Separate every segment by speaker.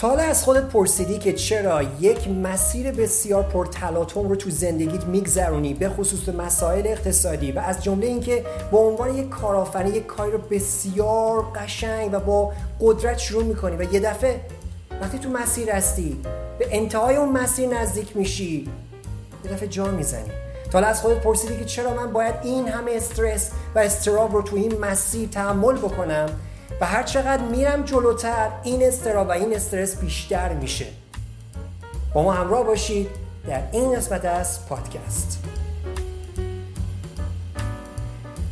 Speaker 1: تا حالا از خودت پرسیدی که چرا یک مسیر بسیار پرتلاطم رو تو زندگیت میگذرونی به خصوص مسائل اقتصادی و از جمله اینکه به عنوان یک کارآفرین یک کاری رو بسیار قشنگ و با قدرت شروع می‌کنی و یه دفعه وقتی تو مسیر هستی به انتهای اون مسیر نزدیک میشی یه دفعه جا می‌زنی. تا حالا از خودت پرسیدی که چرا من باید این همه استرس و استراب رو تو این مسیر تحمل بکنم؟ و هر چقدر میرم جلوتر این استرا و این استرس بیشتر میشه. با ما همراه باشید در این قسمت از پادکست.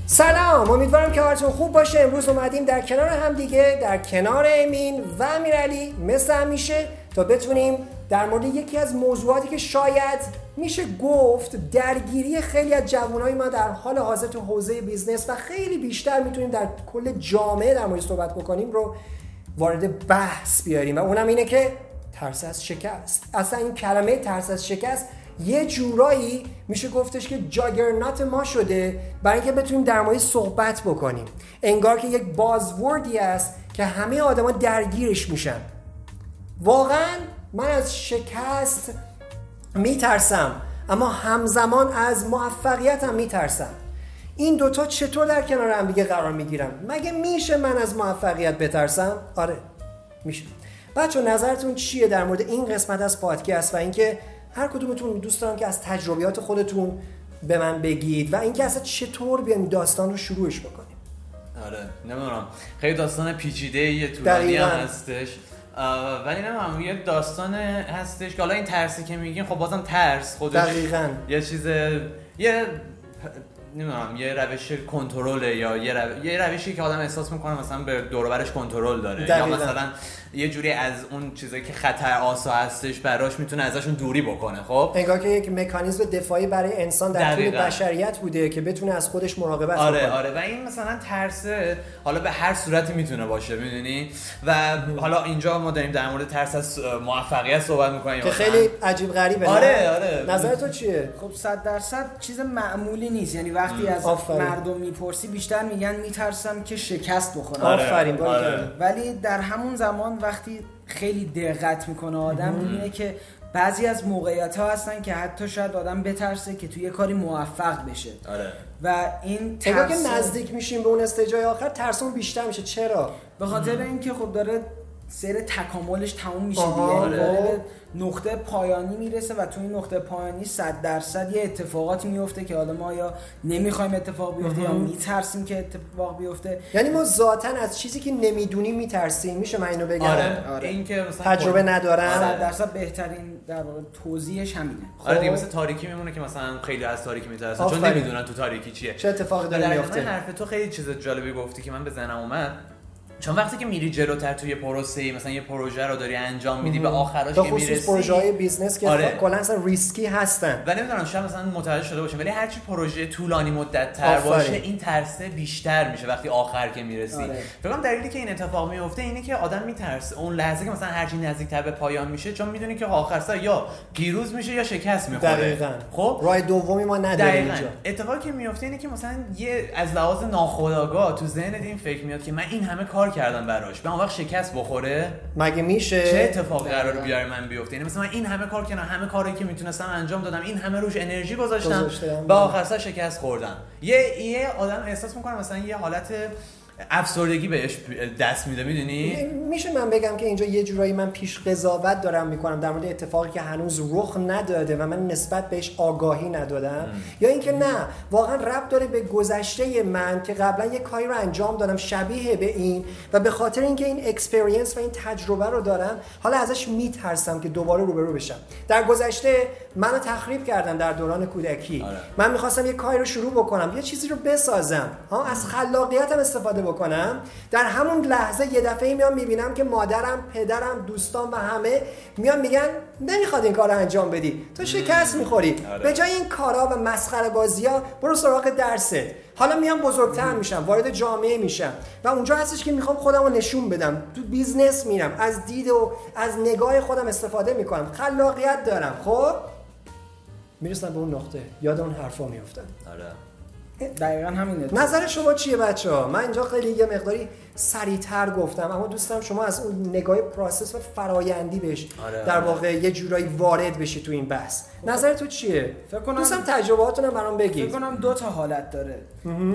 Speaker 1: سلام امیدوارم که حالتون خوب باشه. امروز اومدیم در کنار هم دیگه در کنار امین و امیرعلی. مثل همیشه تا بتونیم در مورد یکی از موضوعاتی که شاید میشه گفت درگیری خیلی از جوانای ما در حال حاضر تو حوزه business و خیلی بیشتر می‌تونیم در کل جامعه در مورد صحبت بکنیم رو وارد بحث بیاریم و اونم اینه که ترس از شکست. اصلا این کلمه ترس از شکست یه جورایی میشه گفتش که جاگرنات ما شده برای اینکه بتونیم در مورد صحبت بکنیم. انگار که یک بازوردی است که همه آدما درگیرش میشن. واقعا من از شکست میترسم اما همزمان از موفقیتم میترسم. این دوتا چطور در کنار هم دیگه قرار می‌گیرم مگه میشه من از موفقیت بترسم؟ آره میشه. بچه نظرتون چیه در مورد این قسمت از پادکست و اینکه هر کدومتون دوست دارم که از تجربیات خودتون به من بگید و اینکه اصلا چطور بیایم داستان رو شروعش بکنیم؟
Speaker 2: آره نمی‌دونم. خیلی داستان پیچیده یه طولانی هم هستش. ولی نمی‌دونم یه داستان هستش که حالا این ترسی که میگین خب بازم ترس خودش
Speaker 1: دقیقاً
Speaker 2: یه چیز یه نمی‌دونم یه روش کنترل یا یه, رو... یه روشی که آدم احساس می‌کنه مثلا به دور کنترل داره دقیقا. یا مثلا یه جوری از اون چیزایی که خطر آسا هستش براش می‌تونه ازشون دوری بکنه خب؟
Speaker 1: انگار که یک مکانیزم دفاعی برای انسان در طول بشریت بوده که بتونه از خودش مراقبت
Speaker 2: آره
Speaker 1: بکنه.
Speaker 2: آره. و این مثلا ترسه حالا به هر صورتی می‌تونه باشه می‌دونی؟ و حالا اینجا ما داریم در مورد ترس از موفقیت صحبت می‌کنیم.
Speaker 1: که خیلی عجیب غریبه
Speaker 2: آره آره.
Speaker 1: نظر تو چیه؟
Speaker 3: خب 100 درصد چیز معمولی نیست. یعنی وقتی از آفرین. مردم می‌پرسی بیشتر میگن میترسم که شکست بخورم.
Speaker 1: آفرین آره.
Speaker 3: ولی در همون زمان وقتی خیلی دقت می‌کنه آدم می‌بینه که بعضی از موقعیت ها هستن که حتی شاید آدم بترسه که توی کاری موفق بشه.
Speaker 2: آره.
Speaker 3: و این
Speaker 1: ترس که نزدیک میشیم به اون استجای آخر ترسون بیشتر میشه. چرا؟
Speaker 3: به خاطر اینکه خب داره سیر تکاملش تموم میشه دیگه. آره. نقطه پایانی می‌رسه و تو این نقطه پایانی 100 درصد یه اتفاقاتی میفته که حالا ما یا نمی‌خوایم اتفاق بیفته یا میترسیم که اتفاق بیفته.
Speaker 1: یعنی ما ذاتا از چیزی که نمی‌دونیم میترسیم. میشه من اینو بگم؟
Speaker 2: آره, آره. این که
Speaker 1: مثلا تجربه ندارم.
Speaker 3: 100 درصد بهترین در واقع توضیحش همینه.
Speaker 2: آره دیگه خب. مثل تاریکی میمونه که مثلا خیلی از تاریکی میترسن. چون نمی‌دونن تو تاریکی چیه.
Speaker 1: چه اتفاقی داره میفته
Speaker 2: حرف تو خیلی چیز جالبی گفتی که من به ذهنم اومد. چون وقتی که میری جلوتر توی پروسه مثلا یه پروژه رو داری انجام میدی به آخرش که می‌رسی.
Speaker 1: پروژه های business که آره. کلا اصلا ریسکی هستن.
Speaker 2: و نمی‌دونم شاید مثلا متوجه شده باشه ولی هرچی پروژه طولانی مدت تر باشه این ترسه بیشتر میشه وقتی آخر که می‌رسی. آره. فکر کنم دلیلی که این اتفاق میفته اینه که آدم میترسه. اون لحظه که مثلا هرچی نزدیکتر به پایان میشه چون می‌دونی که آخر سر یا پیروز میشه یا شکست می‌خوره.
Speaker 1: دقیقاً. خب؟ راه دومی ما نداریم اینجا.
Speaker 2: اتفاقی که میفته اینه که مثلا یه از لحاظ ناخودآگاه تو ذهن این فکر میاد که من این همه کار کردم براش؟ به اون وقت شکست بخوره؟
Speaker 1: مگه میشه؟
Speaker 2: چه اتفاقی قرار بیاره من بیفته؟ یعنی مثلا من این همه کار کردم همه کاری که می‌تونستم انجام دادم این همه روش انرژی گذاشتم به آخر شکست خوردم. یه یه آدم احساس می‌کنه مثلا یه حالت افسردگی بهش دست میده می‌دونی؟
Speaker 1: میشه من بگم که اینجا یه جورایی من پیش قضاوت دارم می‌کنم در مورد اتفاقی که هنوز رخ نداده و من نسبت بهش آگاهی ندادم. یا اینکه نه واقعا رب داره به گذشته من که قبلا یه کاری رو انجام دادم شبیه به این و به خاطر اینکه این اکسپریانس و این تجربه رو دارم حالا ازش میترسم که دوباره روبرو بشم. در گذشته منو تخریب کردن در دوران کودکی. آره. من می‌خواستم یه کاری رو شروع بکنم یه چیزی رو بسازم. ها از خلاقیتم استفاده بکنم. در همون لحظه یه دفعه میام می‌بینم که مادرم پدرم دوستان و همه میان میگن نمی‌خواد این کار رو انجام بدی. تو شکست می‌خوری. آره. به جای این کارا و مسخره بازی ها برو سراغ درست. حالا میام بزرگتر میشم وارد جامعه میشم. و اونجا هستش که می‌خوام خودم رو نشون بدم. تو business میرم. از دید و از نگاه خودم استفاده می‌کنم. خلاقیت دارم. خب؟ می‌رسم به اون نقطه. یاد اون حرفا میفتم
Speaker 2: آره.
Speaker 3: دقیقا همینه.
Speaker 1: نظر شما چیه بچه ها؟ من اینجا خیلی یه مقداری سریعتر گفتم. اما دوستم شما از اون نگاه process و فرایندی بهش آره در آره. واقع یه جورایی وارد بشی تو این بحث. نظر تو چیه؟ فکر کنم دوستم تجربهاتون رو برام بگید.
Speaker 3: فکر کنم دو تا حالت داره.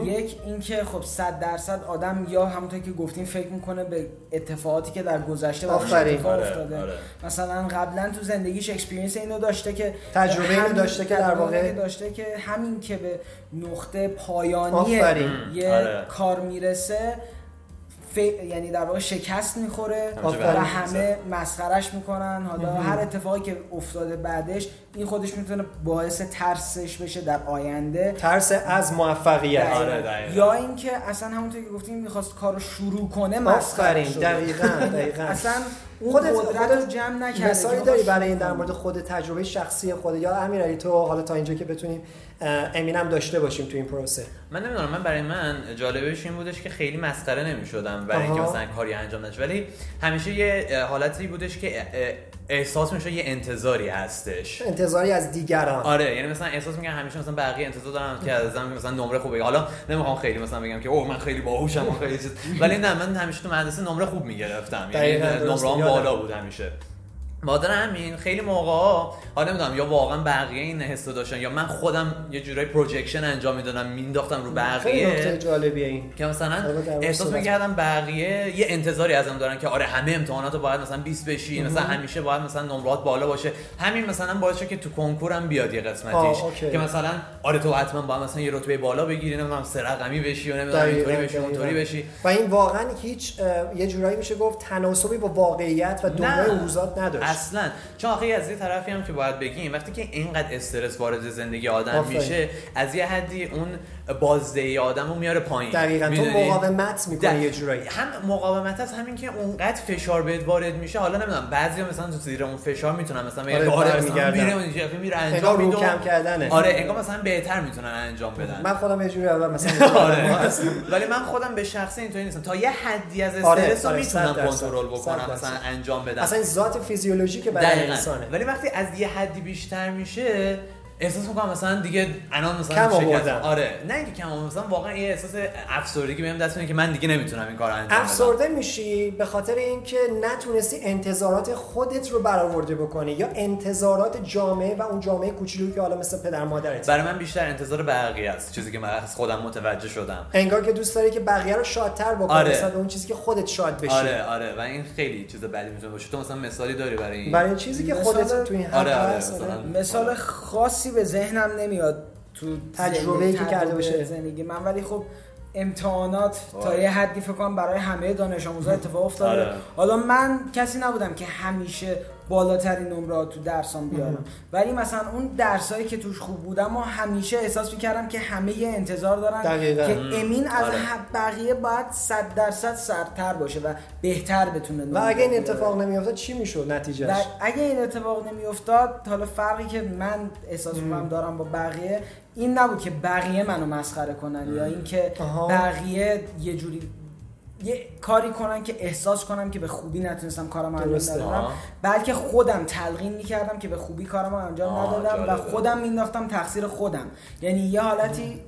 Speaker 3: یک اینکه خب 100 درصد آدم یا همونطور که گفتیم فکر می‌کنه به اتفاقاتی که در گذشته اتفاق آره، افتاده. آره. مثلا قبلا تو زندگیش experience اینو داشته که
Speaker 1: تجربه اینو داشته که در واقع
Speaker 3: داشته که همین که به نقطه پایانی یه آره. کار می‌رسه. ف... یعنی در واقع شکست می‌خوره و همه مسخرش می‌کنن. حالا هر اتفاقی که افتاده بعدش این خودش می‌تونه باعث ترسش بشه در آینده.
Speaker 1: ترس از موفقیت.
Speaker 3: آره یا اینکه اصلا همونطور که گفتیم می‌خواست کارو شروع کنه مسخره
Speaker 1: دقیقاً دقیقاً.
Speaker 3: اصلا خودت خودت جمع نکردی
Speaker 1: مثالی داری برای این در مورد خود تجربه شخصی خود. یا امیرعلی تو حالا تا اینجا که بتونیم امینم داشته باشیم تو این پروسه.
Speaker 2: من نمی‌دونم من برای من جالبش این بودش که خیلی مسخره نمی‌شدم برای اینکه مثلا کاری انجام نشه ولی همیشه یه حالتی بودش که احساس میشه یه انتظاری هستش.
Speaker 1: انتظاری از دیگران.
Speaker 2: آره یعنی مثلا احساس میگم همیشه مثلا بقیه انتظار دارن که ازم مثلا نمره خوب بگیرم حالا نمی‌خوام خیلی مثلا بگم که اوه من خیلی باهوشم خیلی چیز. ولی نه من همیشه تو مدرسه نمره خوب می‌گرفتم. یعنی نمرهام بالا بود همیشه. مادر همین خیلی موقع ها حالا نمی‌دونم یا واقعا بقیه این حس داشتن یا من خودم یه جورایی پروجکشن انجام می‌دادم مینداختم رو بقیه. خیلی
Speaker 1: نکته جالبیه این.
Speaker 2: که مثلا احساس می‌کردم بقیه یه انتظاری ازم دارن که آره همه امتحانات باید مثلا 20 بشی مثلا همیشه باید مثلا نمرات بالا باشه. همین مثلا باعث که تو کنکورم بیاد یه قسمتیش. که مثلا آره تو حتما باید مثلا یه رتبه بالا بگیری نمی‌دونم سه رقمی بشی و نمی‌دونم اینطوری بشی اونطوری بشی.
Speaker 1: و این واقعا هیچ یه جورایی میشه گفت تناسبی با واقعیت و دنیای اوزاد نداشت.
Speaker 2: اصلا. چون آخه از یه طرفی هم که باید بگیم وقتی که اینقدر استرس وارد زندگی آدم میشه از یه حدی اون بازدهی آدم رو میاره پایین.
Speaker 1: دقیقا. تو مقاومت می‌کنه یه جورایی.
Speaker 2: هم مقاومت هست همین که اونقدر فشار بهت وارد میشه. حالا نمی‌دونم بعضی مثلا تو زیر اون فشار می‌تونن مثلا
Speaker 1: آره,
Speaker 2: میره میره انجام
Speaker 1: کردنه.
Speaker 2: آره انگار مثلا بهتر می‌تونن انجام بدن.
Speaker 1: من خودم یه جوری اول مثلا
Speaker 2: آره. ولی من خودم به شخصه اینطوری نیستم. تا یه حدی از آره، استرس رو آره، می‌تونم کنترل بکنم مثلا انجام بدم.
Speaker 1: اصلا ذات فیزیولوژیک برای انسانه.
Speaker 2: ولی وقتی از یه حدی بیشتر میشه احساس می‌کنم مثلا دیگه الان مثلا
Speaker 1: کم آوردم.
Speaker 2: آره. نه اینکه کم آوردم مثلا واقعا یه احساس افسردگی بهم دست میده که من دیگه نمی‌تونم این کارو انجام
Speaker 1: افسرده میشی به خاطر اینکه نتونستی انتظارات خودت رو برآورده بکنی یا انتظارات جامعه و اون جامعه کوچولویی که حالا مثل پدر مادرت.
Speaker 2: برای من بیشتر انتظار بقیه است. چیزی که من از خودم متوجه شدم.
Speaker 1: انگار که دوست داری که بقیه رو شادتر بکنی آره. مثلا اون چیزی که خودت شاد بشی.
Speaker 2: آره آره. و این خیلی چیز بدی می‌تونه باشه. تو مثلا مثالی داری برای این؟
Speaker 1: برای چیزی که خودت تو این آره, آره,
Speaker 3: مثال خاصی به ذهنم نمیاد تو
Speaker 1: تجربه که کرده باشه.
Speaker 3: زندگی. من ولی خب امتحانات تا یه حدی فکر کنم برای همه دانش آموزا اتفاق افتاده. آره. حالا من کسی نبودم که همیشه بالاترین نمره تو درسام بیارم. ولی مثلا اون درسایی که توش خوب بودم ما همیشه احساس می‌کردم که همه یه انتظار دارن
Speaker 1: دقیقا.
Speaker 3: که امین از آره. بقیه باید صد درصد سرتر باشه و بهتر بتونه
Speaker 1: و اگه این اتفاق نمیافتاد چی می‌شد نتیجهش؟ و
Speaker 3: اگه این اتفاق نمیافتاد حالا فرقی که من احساس می‌کنم دارم با بقیه این نبود که بقیه منو مسخره کنن یا اینکه بقیه یه جوری یه کاری کنن که احساس کنم که به خوبی نتونستم کارم انجام ندادم. بلکه خودم تلقین می‌کردم که به خوبی کارم انجام ندادم و خودم مینداختم تقصیر خودم. یعنی یه حالتی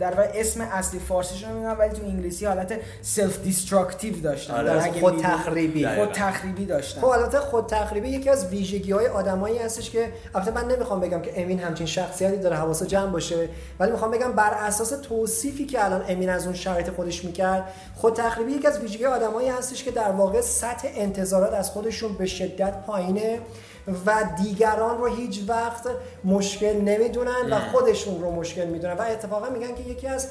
Speaker 3: در واقع اسم اصلی فارسیش رو نمی‌دونم ولی تو انگلیسی حالت self destructive داشتن.
Speaker 1: آره. خود تخریبی
Speaker 3: خود تخریبی داشتن.
Speaker 1: خب البته خود تخریبی یکی از ویژگی های آدمایی هستش که البته من نمی‌خوام بگم که امین همچین شخصیتی داره حواس جمع باشه ولی می‌خوام بگم بر اساس توصیفی که الان امین از اون شرایط خودش می‌کرد خود تخریبی یکی از ویژگی آدمایی هستش که در واقع سطح انتظارات از خودشون به شدت پایینه. و دیگران رو هیچ وقت مشکل نمی‌دونن و خودشون رو مشکل می‌دونن. و اتفاقا میگن که یکی از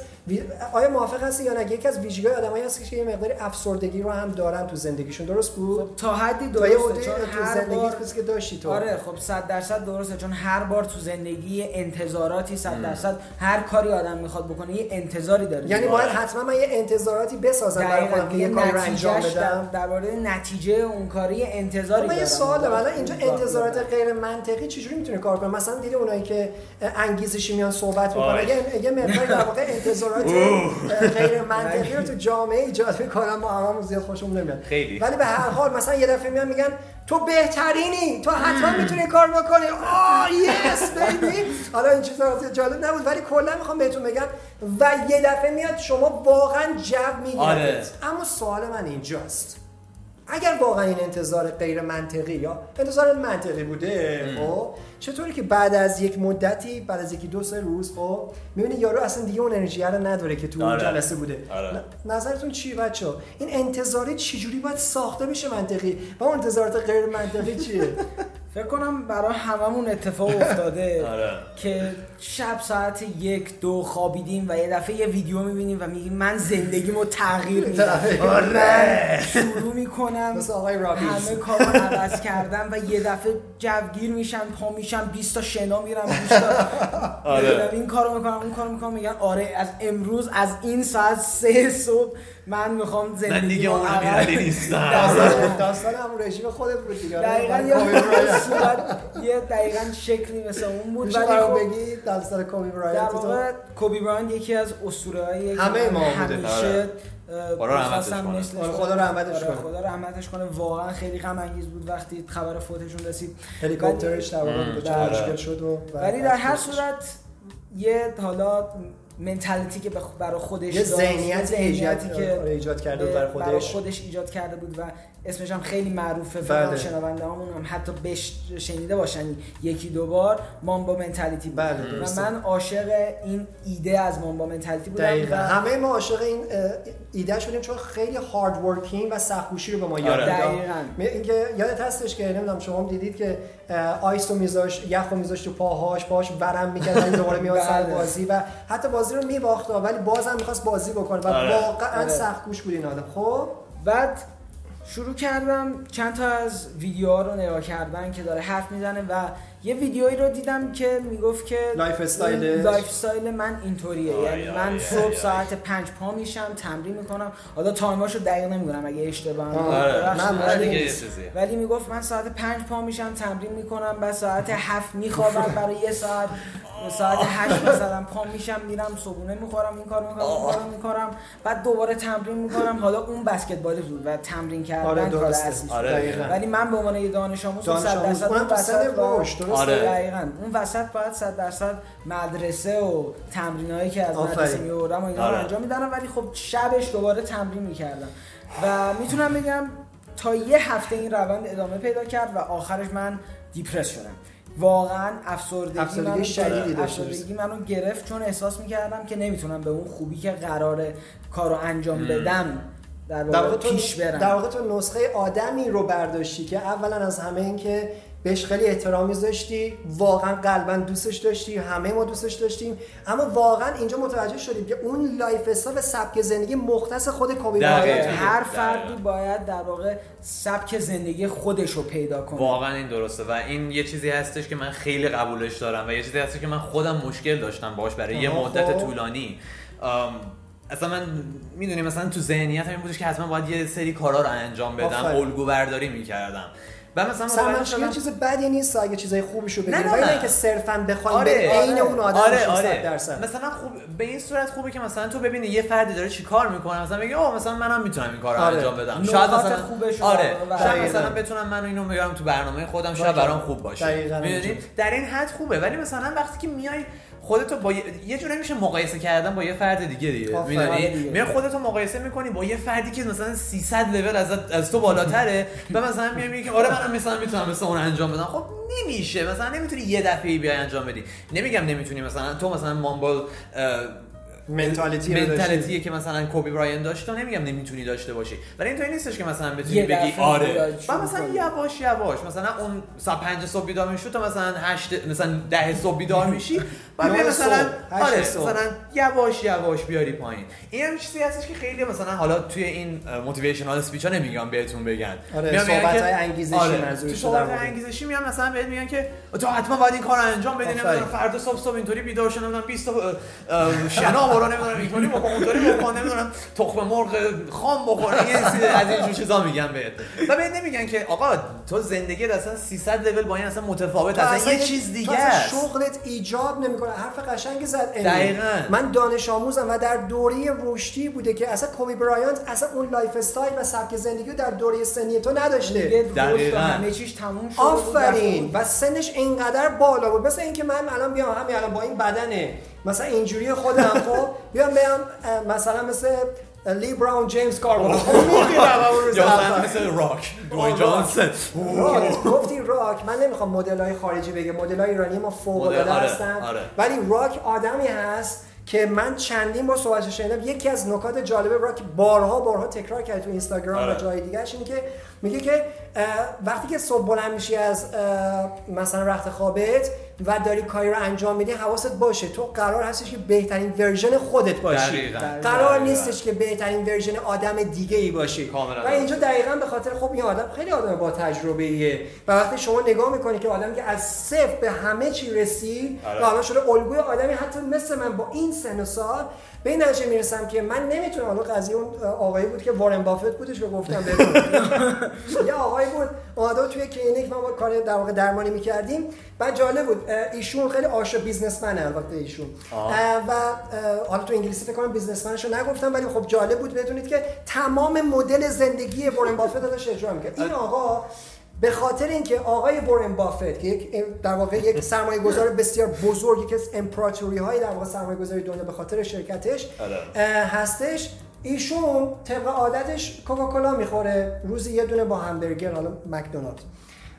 Speaker 1: آیا موافق هستی یا نه؟ یکی از ویژگی آدمایی هست که یه مقدار افسردگی رو هم دارن تو زندگیشون. درست بود؟ خب
Speaker 3: تا حدی درسته چون
Speaker 1: تو زندگی که داشتی تو.
Speaker 3: آره خب 100 درصد درسته چون هر بار تو زندگی انتظاراتی 100 درصد هر کاری آدم می‌خواد بکنه یه انتظاری داره.
Speaker 1: یعنی باید حتما من یه انتظاراتی بسازم برای خودم که یه کاری رو انجام بدم.
Speaker 3: درباره نتیجه اون کاری انتظاری
Speaker 1: خب،
Speaker 3: دارم من
Speaker 1: یه سوال دارم. اینجا انتظارات غیر منطقی چجوری می‌تونه کار کنه؟ مثلا دیدی اونایی که انگیزشی میان صحبت می‌کنن. یه یه مقدار در واقع انتظارات انتظارات غیر منطقی رو تو جامعه ایجاد می‌کنن ما هممون زیاد خوشمون نمیاد.
Speaker 2: خیلی.
Speaker 1: ولی به هر حال مثلا یه دفعه میان میگن تو بهترینی تو حتما می‌تونی کار بکنی. آه یس بیبی حالا این چیزا جالب نبود ولی کلا می‌خوام بهتون بگم و یه دفعه میاد شما واقعا جو می‌گیرید.
Speaker 2: آره.
Speaker 1: اما سوال من اینجاست. اگر واقعا این انتظار غیر منطقی یا انتظار منطقی بوده خب چطوری که بعد از یک مدتی بعد از یکی دو سه روز خب می‌بینی یارو اصلا دیگه اون انرژی رو نداره که تو اون
Speaker 2: آره.
Speaker 1: جلسه بوده.
Speaker 2: آره.
Speaker 1: نظرتون چی بچه این انتظاری چجوری باید ساخته بشه منطقی؟ و اون انتظارات غیر منطقی چیه؟
Speaker 3: فکر کنم برای هممون اتفاق افتاده
Speaker 2: آره.
Speaker 3: که شب ساعت یک دو خوابیدیم و یه دفعه یه ویدیو می‌بینیم و میگیم من زندگیمو تغییر میدم.
Speaker 2: آره.
Speaker 3: شروع می‌کنم
Speaker 1: مثل آقای رابینز
Speaker 3: همه کار رو عوض کردم و یه دفعه جوگیر میشن پا میشن 20 تا شنا میرم 20 تا
Speaker 2: آره.
Speaker 3: این کارو می‌کنم اون کارو می‌کنم میگن آره از امروز از این ساعت سه صبح من می‌خوام زندگی
Speaker 2: من دیگه اون امیرعلی نیستم
Speaker 1: داستان داستان همون رژیم خودت بود دیگه آره.
Speaker 3: دقیقا یه
Speaker 1: برایانت.
Speaker 3: دقیقا شکلی مثل اون بود ولی خب
Speaker 1: بگی داستان کوبی
Speaker 3: در
Speaker 1: برایانت تو
Speaker 3: واقع کوبی براینت یکی از اسطوره‌هایی که
Speaker 1: همه ما بوده.
Speaker 3: همیشه اه،
Speaker 2: خدا رحمتش کنه.
Speaker 3: مثلش
Speaker 1: آره،
Speaker 3: کنم.
Speaker 1: خدا رحمتش
Speaker 3: آره،
Speaker 1: کنه.
Speaker 3: خدا رحمتش کنه واقعا خیلی غم انگیز بود وقتی خبر فوتشون رسید
Speaker 1: هلیکوپترش در واقع
Speaker 2: ام.
Speaker 1: دچار
Speaker 2: آره.
Speaker 1: مشکل شد و
Speaker 3: ولی در هر صورت یه حالا منتالیتی که برای خودش
Speaker 1: یه ذهنیت ایجاد ایجاد کرده بود برای
Speaker 3: برای
Speaker 1: خودش.
Speaker 3: خودش ایجاد کرده بود و اسمش هم خیلی معروفه
Speaker 1: بله.
Speaker 3: فقط شنونده همون هم حتی بش شنیده باشن یکی دو بار مامبا منتالیتی بود
Speaker 1: بله،
Speaker 3: و. من عاشق این ایده از مامبا منتالیتی بودم
Speaker 1: دقیقا
Speaker 3: و
Speaker 1: همه ما عاشق این ایده شدیم چون خیلی هارد ورکینگ و سخت‌کوشی رو به ما یاد
Speaker 2: آره.
Speaker 1: می- اینکه یادت هستش که نمی‌دونم شما هم دیدید که ice رو میذاش یخ رو میذاش تو پاهاش پاهاش ورم می‌کرد این دوباره میاد سر
Speaker 3: بله.
Speaker 1: بازی و حتی بازی رو میباخت ولی بازم می‌خواست بازی بکنه و
Speaker 2: آره.
Speaker 1: واقعا
Speaker 3: آره.
Speaker 1: سخت‌کوش بود این آدم خب
Speaker 3: بعد شروع کردم چند تا از ویدیوها رو نگاه کردن که داره حرف می‌زنه و یه ویدیویی رو دیدم که می‌گفت که
Speaker 1: lifestyle ش.
Speaker 3: این lifestyle من اینطوریه یعنی
Speaker 2: یعنی
Speaker 3: من صبح
Speaker 2: آی.
Speaker 3: ساعت پنج پا میشم تمرین می‌کنم حالا تایماشو دقیق نمی‌دونم اگه اشتباه.
Speaker 1: من
Speaker 2: آره.
Speaker 1: ولی
Speaker 3: می‌گفت من ساعت پنج پا میشم تمرین می‌کنم بعد ساعت هفت میخوابم برای یه ساعت ساعت هشت مثلا پا میشم میرم صبونه می‌خورم این کار می‌کنم این کارو می‌کنم. بعد دوباره تمرین می‌کنم. حالا اون بسکتبال بود و تمرین کردن
Speaker 1: آره
Speaker 3: کار
Speaker 1: درسته.
Speaker 3: اصلیش
Speaker 2: آره.
Speaker 3: ولی من به عنوان یه دانش آموز
Speaker 1: دانش
Speaker 3: صد
Speaker 1: آموز.
Speaker 3: درصد
Speaker 1: اونم
Speaker 3: اون وسط با-
Speaker 1: رشد درسته؟
Speaker 2: آره.
Speaker 3: دقیقاً. اون وسط باید صد درصد مدرسه و تمرینایی که از. مدرسه میوردم و اینا رو
Speaker 2: آره.
Speaker 3: انجام می‌دادم. ولی خب شبش دوباره تمرین می‌کردم. و می‌تونم بگم تا یه هفته این روند ادامه پیدا کرد و آخرش من depress شدم. واقعا افسردگی,
Speaker 1: افسردگی
Speaker 3: منو
Speaker 1: شدیدی. داشته
Speaker 3: افسردگی منو گرفت چون احساس می‌کردم که نمی‌تونم به اون خوبی که قراره کارو انجام بدم در
Speaker 1: در
Speaker 3: واقع
Speaker 1: واقع تو
Speaker 3: پیش برم.
Speaker 1: در واقع تو نسخه آدمی رو برداشتی که اولا از همه این که بهش خیلی احترام میذاشتی واقعا قلبا دوستش داشتی همه ما دوستش داشتیم اما واقعا اینجا متوجه شدیم که اون lifestyle و سبک زندگی مختص خود. برایانت
Speaker 3: هر. فردی باید در واقع سبک زندگی خودش رو پیدا کنه
Speaker 2: واقعا این درسته و این یه چیزی هستش که من خیلی قبولش دارم و یه چیزی هستش که من خودم مشکل داشتم باش برای یه مدت
Speaker 1: خب.
Speaker 2: طولانی ام، اصلا من می‌دونی مثلا تو ذهنیت این بودش که حتما باید یه سری کارا رو انجام بدم. الگو برداری می‌کردم و مثلا
Speaker 1: سرمنشی
Speaker 2: شدم-
Speaker 1: چیز بدی نیست اگه چیزای خوبشو بگیری. ولی
Speaker 2: نه.
Speaker 1: نه. که صرفا بخوایم
Speaker 2: آره،
Speaker 1: به عین اون آدم
Speaker 2: آره آره.
Speaker 1: صد درصد.
Speaker 2: مثلا خوب به این صورت خوبه که مثلا تو ببینی یه فردی داره چی کار می‌کنه. مثلا بگی اوه مثلا منم می‌تونم این کار رو
Speaker 1: آره.
Speaker 2: انجام بدم. شاید مثلا
Speaker 3: خوبش
Speaker 2: آره. شاید. مثلا بتونم منو اینو بگم تو برنامه خودم شاید. برام خوب باشه. می‌دونی. در این حد خوبه. ولی مثلا وقتی که میای خودتو با یه, جوری میشه مقایسه کردن با یه فرد دیگه دیگه. می‌دونی. میای خودتو مقایسه می‌کنی با یه فردی که مثلا 300 لول از از تو بالاتره و مثلا میای میگی که آره منم مثلا می‌تونم مثلا اون انجام بدم. خب نمیشه. مثلا نمی‌تونی یه دفعه بیای انجام بدی. نمیگم نمی‌تونی مثلا تو مثلا مامبل
Speaker 1: منتالیتی.
Speaker 2: منتالیتیه که مثلا کوبی براین داشت تو نمیگم نمی‌تونی داشته باشی ولی اینطوری نیستش که مثلا بتونی بگی آره و مثلا. یواش یواش مثلا اون ساعت 5 صبح بیدار میشی تو مثلا 8 مثلا 10 صبح بیدار میشی بیا مثلا آره. مثلا یواش یواش بیاری پایین این هم چیزی هستش که خیلی مثلا حالا توی این موتیویشنال اسپیچ ها نمیگم بهتون بگن
Speaker 1: آره، صحبت‌های
Speaker 2: که-
Speaker 1: انگیزشی
Speaker 2: آره،
Speaker 1: منظورش
Speaker 2: صحبت. انگیزشی میان مثلا بهت میگن که تو حتما باید این کار رو انجام بدی فردا صبح صبح اینطوری بیدار نمی‌دونم 20 تا شنا برو نمی‌دونم اینطوری بکن اونطوری بکن نمی‌دونم تخم مرغ خام بخور از این چیزا میگن بهت. و بهت نمیگن که آقا تو زندگی اصلا 300 لول با این اصلا متفاوت اصلا یه چیز دیگه است.
Speaker 1: شغلت ایجاب نمی‌کنه حرف قشنگی زد
Speaker 2: دقیقاً.
Speaker 1: من دانش آموزم و در دوره رشدی بوده که اصلا کوبی برایانت اصلا اون lifestyle و سبک زندگی در دوره سنی تو نداشته.
Speaker 3: دقیقاً. همه چیش تموم شده
Speaker 1: آفرین. و سنش اینقدر بالا بود. مثل اینکه من الان بیام همین الان با این بدنه. مثلا اینجوری خودم خب بیام بیام مثلا مثل لبران جیمز کار بکنم
Speaker 2: یا مثل راک دواین جانسون.
Speaker 1: گفتی راک. من نمی‌خوام مدل های خارجی بگم. مدل های ایرانی ما فوق العاده آره، هستن. آره. ولی راک آدمی هست که من چندین بار صحبتش شنیدم. یکی از نکات جالب راک بارها بارها تکرار کرد تو اینستاگرام و آره. جای دیگه اینه که میگه که وقتی که صبح بلند میشی از مثلا رخت خوابت و داری کاری رو انجام میدی حواست باشه. تو قرار هستش که بهترین version خودت باشی. قرار نیستش که بهترین version آدم دیگه ای باشی و اینجا دقیقا به خاطر خب این آدم خیلی آدم با تجربه ایه و وقتی شما نگاه می‌کنی که آدمی که از صفر به همه چی رسید آره. و الان شده الگوی آدمی حتی مثل من با این سن و سال به این نتیجه می‌رسم که من نمی‌تونم حالا قضیه اون آقایی بود که وارن بافت بودش که گفتم یه آقایی بود اومده توی کلینیک ما کار در واقع درمانی می‌کردیم. بعد جالب بود ایشون خیلی آشا بیزنسمنه البته ایشون. و حالا تو انگلیسی فکر کنم بیزنسمنشو نگفتم ولی خب جالب بود بدونید که تمام مدل زندگی وارن بافت داشت اجرا می‌کرد. این آقا به خاطر اینکه آقای وارن بافت که یک در واقع یک سرمایه گذار بسیار بزرگی که امپراتوری های در واقع سرمایه گذاری دنیا به خاطر شرکتش آره. هستش ایشون طبق عادتش کوکاکولا می‌خوره روزی یه دونه با همبرگر حالا مکدونالد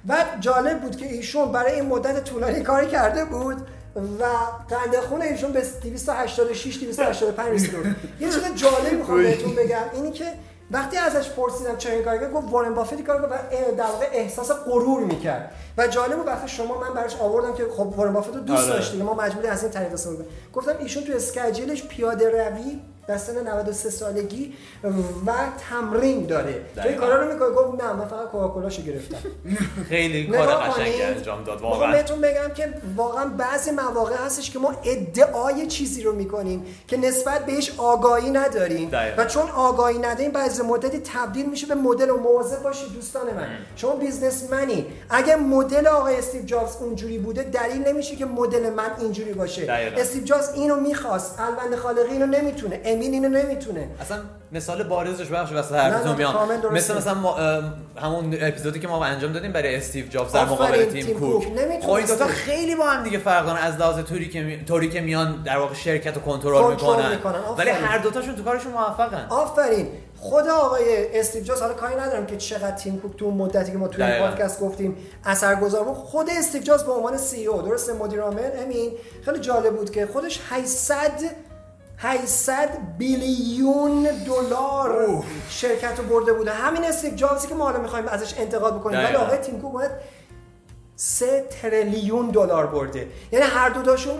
Speaker 1: بعد جالب بود که ایشون برای این مدت طولانی کاری کرده بود و قند خون ایشون به 286 285 رسیده یه چیز جالب می‌خوام بهتون بگم اینی که وقتی ازش پرسیدم چه این کاری گفت وارن بافت کار و در واقع احساس غرور می‌کرد. و جالب وقتی شما من براش آوردم که خب وارن بافت رو دوست آره. داشتی ما مجبوری از این طریق استفاده گفتم ایشون تو اسکیجولش پیاده روی در سن 93 سالگی و تمرین داره. این کارا رو می‌کنه گفت نه من فقط کوکاکولاشو گرفتم.
Speaker 2: خیلی کار قشنگی انجام داد واقعا.
Speaker 1: بهتون بگم که واقعا بعضی مواقع هستش که ما ادعای چیزی رو می‌کنیم که نسبت بهش آگاهی نداریم. و چون آگاهی نداریم بعضی مدتی تبدیل میشه به مدل و مواظب باشید دوستان من شما بیزنسمنی. اگه مدل آقای استیو جابز اونجوری بوده دلیل نمیشه که مدل من اینجوری باشه. استیو جابز اینو می‌خواست. البند خالقی اینو نمی‌تونه. امین اینو نمی‌تونه.
Speaker 2: اصلا مثال بارزش بخش واسه هر میان مثل مثلا همون اپیزودی که ما انجام دادیم برای استیو جابز در مقابل تیم, تیم کوک. خب این دوتا خیلی با هم دیگه فرق دارن. از لحاظ طوری که طوری که میان در واقع شرکت رو کنترل می‌کنن, می‌کنن. ولی هر دوتاشون تو کارشون موفقن.
Speaker 1: آفرین. خود آقای استیو جابز حالا کاری ندارم که چقدر تیم کوک تو مدتی که ما توی این پادکست گفتیم اثرگذار بود. خود استیو جابز به عنوان CEO درسته؟ مدیر عامل. امین خیلی جالب بود که خودش 800 800 بیلیون دلار. شرکت رو برده بوده. همین استیو جابزی که ما حالا می‌خوایم ازش انتقاد بکنیم. ولی آقای تیم کوک باید 3 تریلیون دلار برده. یعنی هر دو تاشون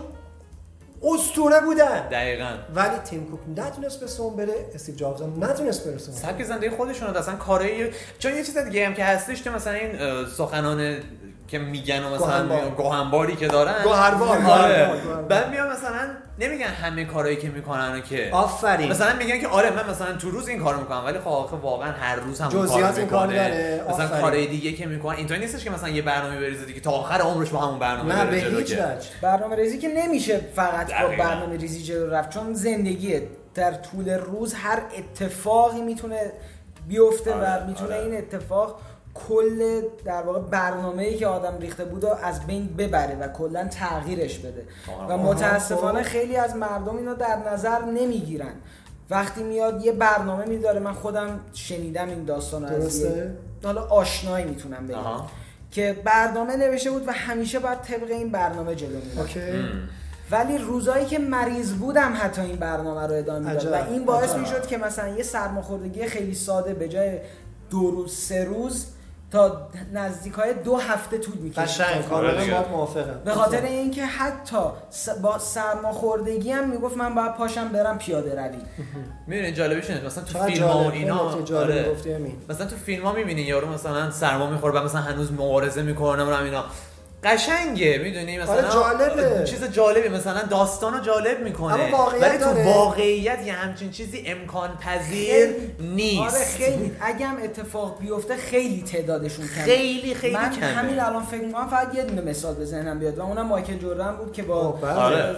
Speaker 1: اسطوره بودن.
Speaker 2: دقیقا.
Speaker 1: ولی تیم کوک نتونست به سون بره. استیو جابز هم نتونست برسه
Speaker 2: سبک زندگی خودشون اصلا کارایی چون یه چیز دیگه هم که هستش که مثلا این سخنان که میگن و مثلا گوهنباری که دارن.
Speaker 1: گوهربار.
Speaker 2: آره. بعد میان مثلا نمیگن همه کارهایی که می‌کنن که
Speaker 1: آفرین.
Speaker 2: مثلا میگن که آره من مثلا تو روز این کارو می‌کنم ولی خب آخه واقعا هر روز هم
Speaker 1: جزئیات این کار
Speaker 2: داره. مثلا کارهای دیگه که می‌کنن اینطوری نیستش که مثلا یه برنامه بریزه دیگه تا آخر عمرش با همون برنامه
Speaker 1: نه به هیچ وجه.
Speaker 3: برنامه ریزی که نمیشه فقط با برنامه ریزی جلو رفت چون زندگیه در طول روز هر اتفاقی می‌تونه بیفته و آره، می‌تونه آره. این اتفاق کل در واقع برنامه‌ای که آدم ریخته بود از بین ببره و کلا تغییرش بده. و متاسفانه خب. خیلی از مردم اینو در نظر نمی‌گیرن. وقتی میاد یه برنامه میداره من خودم شنیدم این داستان از حالا آشنایی می‌تونم بگم. که برنامه نوشته بود و همیشه باید طبق این برنامه جلو میره ولی روزایی که مریض بودم حتی این برنامه رو ادامه می‌داد. و این باعث می‌شد که مثلا یه سرماخوردگی خیلی ساده به جای دو روز سه روز تا نزدیک های دو هفته طول می‌کشه.
Speaker 1: کاملا با موافقم.
Speaker 3: به خاطر اینکه حتی با سرماخوردگی هم می‌گفت من باید پاشم برم پیاده روی.
Speaker 2: می‌بینید جالبش اینه مثلا تو فیلم ها و اینا آره. مثلا تو فیلم ها می‌بینی یارو مثلا سرما می‌خوره و مثلا هنوز مبارزه می‌کنه نمی‌دونم اینا. قشنگه می‌دونی مثلا
Speaker 1: آره جالبه
Speaker 2: چیز جالبی مثلا داستانو جالب می‌کنه
Speaker 1: اما واقعیت
Speaker 2: ولی تو
Speaker 1: داره.
Speaker 2: واقعیت یه همچین چیزی امکان پذیر نیست
Speaker 3: آره خیلی اگه هم اتفاق بیفته خیلی تعدادشون کمه
Speaker 2: خیلی خیلی
Speaker 3: من
Speaker 2: کمه.
Speaker 3: همین الان فکر می‌کنم فقط یه دونه مثال به ذهنم بیاد و اونم مایکل جردن بود که با.
Speaker 2: آره.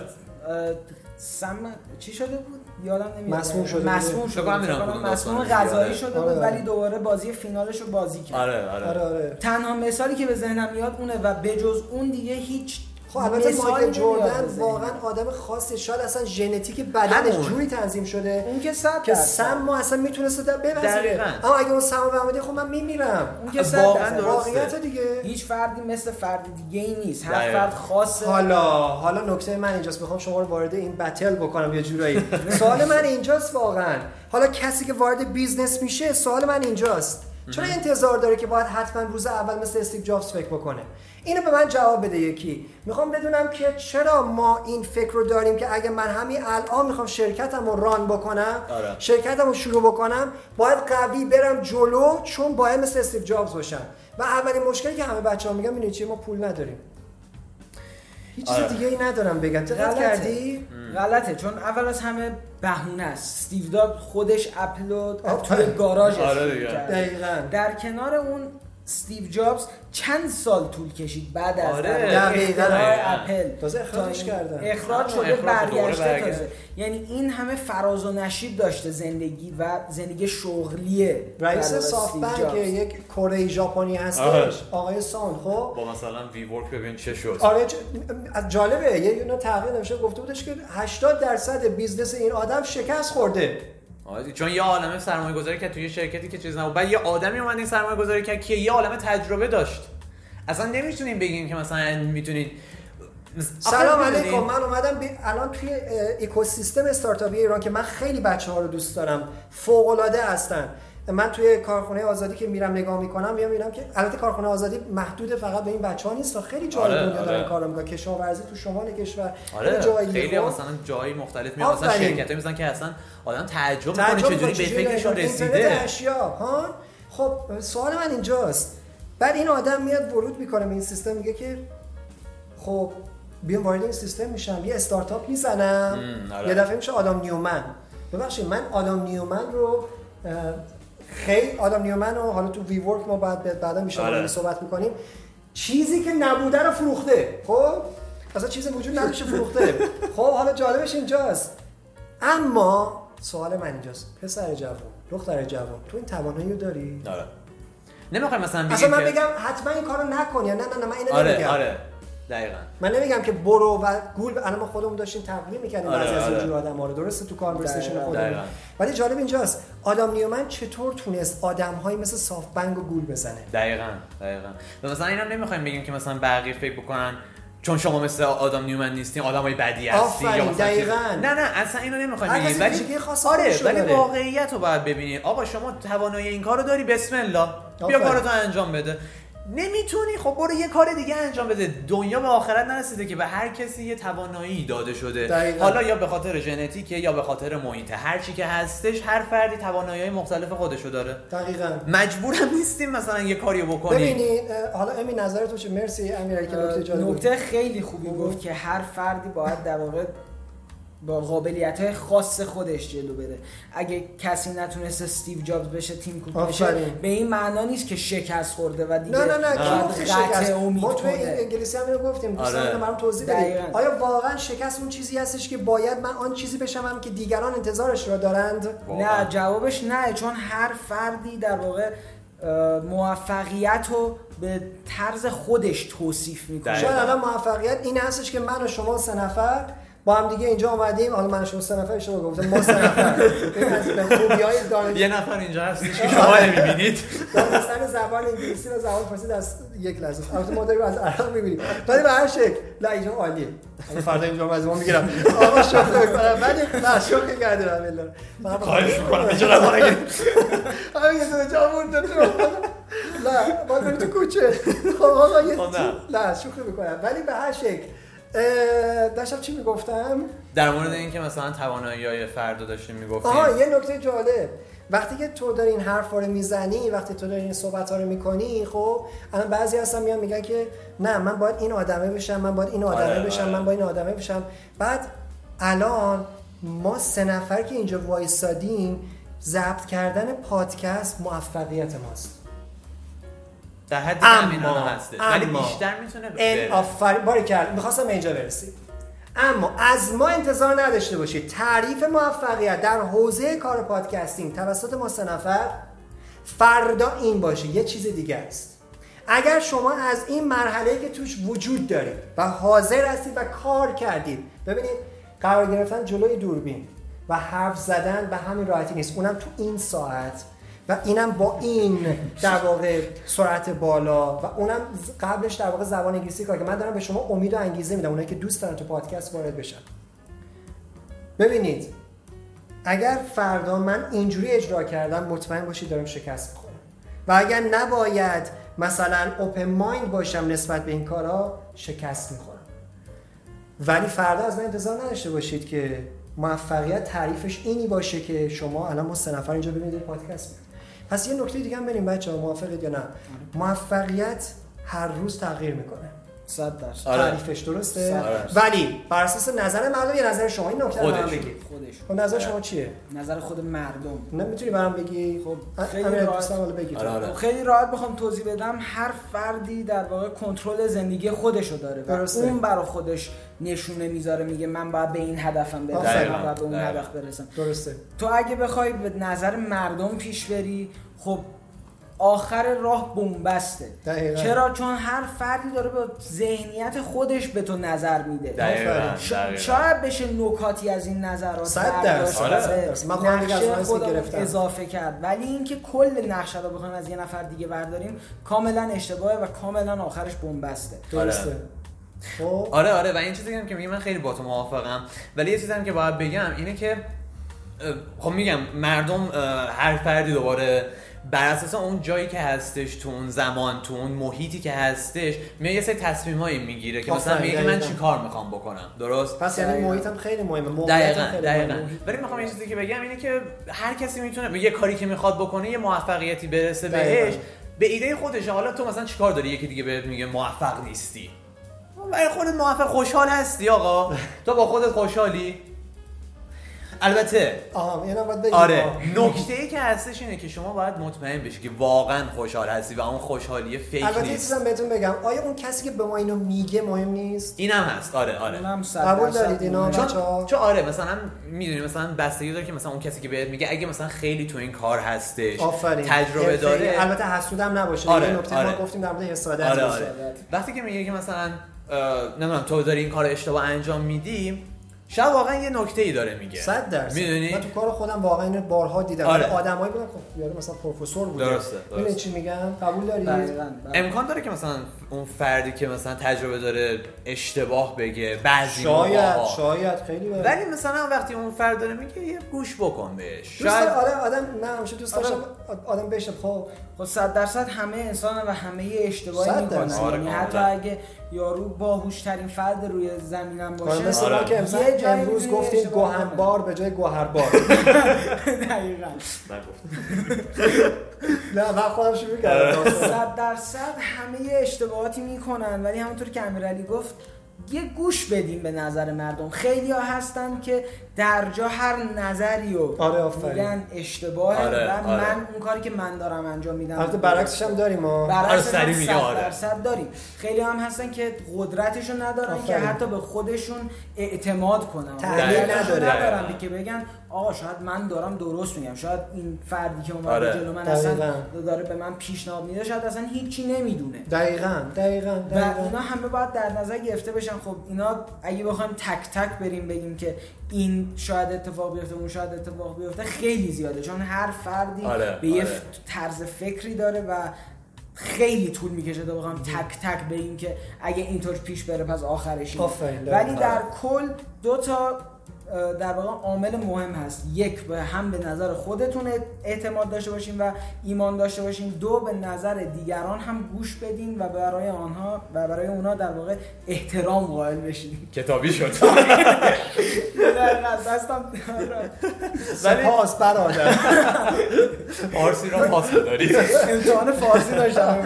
Speaker 3: سم چی شده بود یادم نمیاد
Speaker 1: مسموم شده.
Speaker 3: مسموم شده مسموم. غذایی. شده
Speaker 1: آره،
Speaker 3: بود
Speaker 1: آره.
Speaker 3: ولی دوباره بازی فینالش رو بازی کرد
Speaker 2: آره آره,
Speaker 1: آره آره
Speaker 3: تنها مثالی که به ذهنم میاد اونه و بجز اون دیگه هیچ
Speaker 1: خب البته مایکل جردن. واقعا آدم خاصی شاید اصلا ژنتیک بدنش
Speaker 2: همون.
Speaker 1: جوری تنظیم شده
Speaker 3: اون که صد
Speaker 1: که. سم ما اصلا می‌تونسته بپذیره
Speaker 2: دقیقاً.
Speaker 1: اما اگه اون سم رو بمیده خب من میمیرم
Speaker 3: اون که صد.
Speaker 1: واقعیت دیگه
Speaker 3: هیچ فردی مثل فرد دیگه ای نیست هر. فرد خاصه
Speaker 1: حالا حالا نکته من اینجاست می‌خوام شما رو وارد این battle بکنم یه جورایی سوال من اینجاست واقعا حالا کسی که وارد business میشه سوال من اینجاست چرا انتظار داره که باید حتما روز اول مثل استیو جابز فکر بکنه اینو به من جواب بده یکی می‌خوام بدونم که چرا ما این فکر رو داریم که اگه من همین الان می‌خوام شرکتم رو run بکنم
Speaker 2: آره.
Speaker 1: شرکتم رو شروع بکنم باید قوی برم جلو چون باید مثل استیو جابز باشم و اولین مشکلی که همه بچه ها میگن اینه چیه ما پول نداریم هیچ چیز
Speaker 2: آره.
Speaker 1: دیگه ای ندارم بگم دقت
Speaker 3: غلطه.
Speaker 1: کردی
Speaker 3: غلطه چون اول از همه بهونه است استیو داد خودش اپل
Speaker 1: رو.
Speaker 3: توی گاراژش
Speaker 2: آره.
Speaker 1: دقیقاً.
Speaker 3: در کنار اون استیو جابز چند سال طول کشید بعد از
Speaker 2: آره.
Speaker 3: اختراع. اپل
Speaker 1: تازه اخراجش کردن.
Speaker 3: اخراج شده برگشته
Speaker 2: برگشت.
Speaker 3: تازه یعنی این همه فراز و نشیب داشته زندگی و زندگی شغلیه
Speaker 1: رئیس سافت بانک. یک کره ژاپنی هستش
Speaker 2: آره.
Speaker 1: آقای سان خب
Speaker 2: با مثلا وی ورک ببین چه شد
Speaker 1: آره ج- از جالبه یه یونه تحقیق نمیشه گفته بودش که 80 درصد business این آدم شکست خورده
Speaker 2: چون یه عالمه سرمایه گذاری که توی شرکتی که چیز نبود. بعد یه آدمی اومد این سرمایه گذاری کرد که یه عالمه تجربه داشت. اصلا نمی‌تونیم بگیم که مثلا می‌تونید
Speaker 1: سلام علیکم من اومدم بی- الان توی اکوسیستم استارتاپی ایران که من خیلی بچه ها رو دوست دارم فوق العاده هستن. من توی کارخونه آزادی که میرم نگاه می‌کنم میام می‌بینم که البته کارخونه آزادی محدود فقط به این بچه ها نیست تا خیلی جای
Speaker 2: آره،
Speaker 1: دنیا دارن
Speaker 2: آره.
Speaker 1: کار می‌کنن کشاورزی تو شمال کشور
Speaker 2: آره
Speaker 1: جایی
Speaker 2: خیلی. مثلا جایی مختلف میاد مثلا. شرکتایی مثلا که اصلا آدم تعجب می‌کنه چجوری به فکرشون رسیده
Speaker 1: اشیا ها خب سوال من اینجاست بعد این آدم میاد ورود می‌کنه به این سیستم میگه که خب بیام وارد این سیستم میشم یه استارتاپ می‌زنم
Speaker 2: آره.
Speaker 1: یه دفعه میشه آدم نیومن ببخشید من آدم نیومن رو خیلی آدم نیومن رو حالا تو وی ورک ما بعد بعدا میشه
Speaker 2: آره.
Speaker 1: صحبت می‌کنیم. چیزی که نبوده رو فروخته. خب؟ اصلا چیزی وجود نداشته فروخته. خب حالا جالبش اینجاست. اما سوال من اینجاست. پسر جوان دختر جوان تو این توانایی رو داری؟
Speaker 2: آره. نمی‌خوام مثلا بگیم
Speaker 1: اصلا من بگم حتما این کارو نکن یا نه نه نه من اینو
Speaker 2: آره
Speaker 1: نمیگم.
Speaker 2: آره. دقیقاً
Speaker 1: من نمیگم که برو و گول الان ما خودمون داشتیم تقلید می‌کنیم
Speaker 2: آره،
Speaker 1: بعضی از
Speaker 2: آره.
Speaker 1: اینجور آدم‌ها رو درسته تو
Speaker 3: conversation.
Speaker 1: خودمون
Speaker 2: دقیقاً.
Speaker 1: ولی جالب اینجاست آدم نیومن چطور تونست آدم‌هایی مثل سافت بانک و گول بزنه
Speaker 2: دقیقاً دقیقاً و مثلا اینا نمی‌خوایم بگیم که مثلا بقیه فکر بکنن چون شما مثل آدم نیومن نیستین آدمای بدی هستی
Speaker 1: آفرین،
Speaker 2: یا مثلا
Speaker 1: دقیقاً.
Speaker 2: نه نه اصلا اینو نمی‌خوایم بگیم
Speaker 1: ویژگی خاص
Speaker 2: آره ولی. واقعیت رو باید ببینید آقا شما توانایی این کارو داری بسم الله بیا. کارتو انجام بده نمی‌تونی. خب برو یه کار دیگه انجام بده. دنیا به آخرت نرسیده که به هر کسی یه توانایی داده شده.
Speaker 1: دقیقاً.
Speaker 2: حالا یا به خاطر ژنتیکه یا به خاطر محیطه. هر چی که هستش هر فردی توانایی مختلف خودشو داره.
Speaker 1: دقیقاً.
Speaker 2: مجبورم نیستیم مثلا یه کاریو بکنیم.
Speaker 1: ببینید اه، حالا امی نظر تو چه مرسی امیرعلی که نکته
Speaker 3: خیلی خوبی. گفت که هر فردی باید در واقع با قابلیت های خاص خودش جلو بره اگه کسی نتونست استیو جابز بشه تیم کوک بشه. به این معنا نیست که شکست خورده و دیگه
Speaker 1: نه نه نه کی شکست
Speaker 3: امید
Speaker 1: ما توی
Speaker 3: کنه.
Speaker 1: انگلیسی هم اینو گفتیم دوستان
Speaker 2: آره.
Speaker 1: برام توضیح بدید. آیا واقعا شکست اون چیزی هستش که باید من آن چیزی بشم که دیگران انتظارش را دارند
Speaker 2: واقعاً.
Speaker 3: نه جوابش نه چون هر فردی در واقع موفقیت رو به طرز خودش توصیف می‌کنه.
Speaker 1: شاید الان موفقیت این هستش که من و شما سه نفر با هم دیگه اینجا اومدیم. حالا من شما سه نفر شما گفتم. ما سه نفر. دانش
Speaker 2: یه نفر اینجا هستش که شما نمی‌بینید.
Speaker 1: دانستن زبان انگلیسی و زبان فارسی از یک لحظه. البته ما داریم از عرب می‌بینیم. ولی به هر شکل نه اینجا عالیه. حالا فردا اینجا از ما می‌گیرم. آقا شوخی می‌کنم. ولی نه شوخی کردم بالله فقط
Speaker 2: خواهش می‌کنم. اینجا غذا نگیرید
Speaker 1: آقا یه دونه جا مونده تو نه ما تو کوچه. خب آقا یه
Speaker 2: خب نه.
Speaker 1: شوخی می‌کنم. ولی به هر شکل داشتم چی می‌گفتم؟
Speaker 2: در مورد اینکه مثلا توانایی های فرد رو داشتیم می‌گفتیم.
Speaker 1: آها یه نکته جالب. وقتی که تو داری این حرف رو می‌زنی وقتی تو داری این صحبت ها رو می‌کنی خب الان بعضی هستن میان میگن که نه من باید این آدمه بشم من باید این آدمه آره، بشم آره. من باید این آدمه بشم. بعد الان ما سه نفر که اینجا وایسادیم ضبط کردن پادکست موفقیت ماست.
Speaker 2: در حد اما هست ولی بیشتر می‌تونه
Speaker 1: این آفرین باری کرد. می‌خواستم اینجا برسیم. اما از ما انتظار نداشته باشید. تعریف موفقیت در حوزه کار پادکستینگ توسط ما سه نفر فردا این باشه. یه چیز دیگه است. اگر شما از این مرحله که توش وجود دارید و حاضر هستید و کار کردید ببینید قرار گرفتن جلوی دوربین و حرف زدن به همین راحتی نیست. اونم تو این ساعت و اینم با این در واقع سرعت بالا و اونم قبلش در واقع زبان انگلیسی کار که من دارم به شما امید و انگیزه میدم اونایی که دوست دارن تو پادکست وارد بشن. ببینید اگر فردا من اینجوری اجرا کردم مطمئن باشید دارم شکست می‌خورم. و اگر نباید مثلا اوپن مایند باشم نسبت به این کارا شکست می‌خورم. ولی فردا از من انتظار نداشته باشید که موفقیت تعریفش اینی باشه که شما الان ما سه نفر اینجا ببینید پادکست میاد پس یه نکته دیگه هم بریم بچه ها موافقید یا نه؟ موفقیت هر روز تغییر می‌کنه.
Speaker 3: 100 درصد.
Speaker 1: آره. تعریفش درسته؟ ولی بر اساس نظر مردم یا نظر شما این نکته رو برام بگید. خودش خب نظر شما چیه؟
Speaker 3: نظر خود مردم.
Speaker 1: نه می‌تونی برام بگی؟
Speaker 3: خب خیلی راحت. آره آره. خب خیلی راحت بخوام توضیح بدم. هر فردی در واقع کنترل زندگی خودشو داره و اون برای خودش نشونه می‌ذاره میگه من باید به این هدفم برسم من باید به اون هدف برسم.
Speaker 1: درسته.
Speaker 3: تو اگه بخوای به نظر مردم پیش بری خب آخر راه بومبسته دقیقا. چرا؟ چون هر فردی داره به صحنیت خودش به تو نظر میده.
Speaker 2: دقیقا.
Speaker 3: شاید بشه نکاتی از این نظرات
Speaker 1: صد درصد.
Speaker 3: آره. اضافه کرد. ولی اینکه کل نقشه رو بخوایم از یه نفر دیگه برداریم کاملا اشتباهه و کاملا آخرش بومبسته
Speaker 1: درسته.
Speaker 2: خب. آره آره و این چیزی که میگم من خیلی با تو موافقم. ولی یه چیزی هم که باید بگم اینه که خب میگم مردم هر فردی دوباره بر اساس اون جایی که هستش تو اون زمان تو اون محیطی که هستش میاد یه سری تصمیمایی می‌گیره که مثلا میگه من چی کار می‌خوام بکنم. درست؟
Speaker 1: پس یعنی محیطم خیلی مهمه. دقیقاً
Speaker 2: دقیقاً. ولی می‌خوام یه چیزی که بگم اینه که هر کسی می‌تونه یه کاری که می‌خواد بکنه یه موفقیتی برسه بهش. به ایده خودش حالا تو مثلا چیکار داری؟ یکی دیگه بهت میگه موفق نیستی. برای خودت موفق خوشحال هستی آقا تو با خودت خوشحالی البته
Speaker 1: آها اینا
Speaker 2: باید آره نکته ای که هستش اینه که شما باید مطمئن بشی که واقعا خوشحال هستی و اون خوشحالی فیک
Speaker 1: البته
Speaker 2: نیست
Speaker 1: البته بهتون بگم آیا اون کسی که به ما اینو میگه مهم نیست
Speaker 2: اینم هست آره آره
Speaker 3: اونم
Speaker 1: قبول دارید اینا
Speaker 2: چون, چون آره مثلا می‌دونی مثلا بستگی داره که مثلا اون کسی که بهت میگه اگه مثلا خیلی تو این کار هستش
Speaker 1: آفرین.
Speaker 2: تجربه داره
Speaker 1: البته حسودم نباشه آره. نکته آره. ما گفتیم در مورد حسادت
Speaker 2: آره. آره. وقتی که میگه که مثلا نمی‌دونم تو داری این کار اشتباه انجام میدی شاید واقعا یه نکته ای داره میگه.
Speaker 1: 100 درصد.
Speaker 2: می‌دونی؟
Speaker 1: من تو کار خودم واقعا اینو بارها دیدم. آره. آدمایی بودن خب یارو مثلا پروفسور بوده.
Speaker 2: درسته,
Speaker 1: درسته. چی میگم؟ قبول داری؟ بله.
Speaker 2: امکان داره که مثلا اون فردی که مثلا تجربه داره اشتباه بگه بعضی
Speaker 1: شاید موقع شاید خیلی بره.
Speaker 2: ولی مثلا وقتی اون فرد داره میگه یه گوش بکن بهش.
Speaker 1: شاید آره آدم نه همیشه دوست داشتم آره. آدم بشه. خب.
Speaker 3: خب 100 درصد همه انسان و همه اشتباهی می‌کنن. یعنی حتی اگه یارو باهوش ترین فرد روی زمینم باشه
Speaker 1: آره مثلا آره. که امروز, امروز گفتیم گوهنبار به جای گوهربار.
Speaker 3: دقیقاً.
Speaker 1: نه من خودم شروع کردم.
Speaker 3: صد درصد همه اشتباهاتی می‌کنن ولی همونطور که امیرعلی گفت یه گوش بدیم به نظر مردم. خیلی ها هستن که در جا هر نظری و
Speaker 1: آره
Speaker 3: میگن اشتباهه آره، و آره. من اون کاری که من دارم انجام میدم
Speaker 1: البته برعکسش هم داریم ما.
Speaker 3: برعکسش هم صد آره. درصد داریم. خیلی هم هستن که قدرتشو ندارن آفرین. که حتی به خودشون اعتماد کنن.
Speaker 1: تحلیل ندارن.
Speaker 3: که بگن آقا شاید من دارم درست میگم. شاید این فردی که اومده آره. جلو من اصلا داره به من پیشنهاد میده شاید اصلا هیچی نمی‌دونه.
Speaker 1: دقیقاً دقیقاً دقیقاً.
Speaker 3: و اینا همه باید در نظر گرفته بشن. خب اینا اگه بخوایم تک تک بریم بگیم که این شاید اتفاق بیفته اون شاید اتفاق بیفته خیلی زیاده چون هر فردی
Speaker 2: آره.
Speaker 3: به یه آره. طرز فکری داره و خیلی طول می‌کشه تا بخوام تک تک بگیم که اگه اینطور پیش بره پس آخرش
Speaker 1: ولی
Speaker 3: در کل دو تا در واقع عامل مهم هست. یک به هم به نظر خودتون اعتماد داشته باشین و ایمان داشته باشین. دو به نظر دیگران هم گوش بدین و برای آنها و برای اونا در واقع احترام قائل بشین.
Speaker 2: کتابی شد.
Speaker 3: دستم
Speaker 1: سپاس برادر.
Speaker 2: فارسی را پاس دارید
Speaker 3: امتحان فارسی داشتم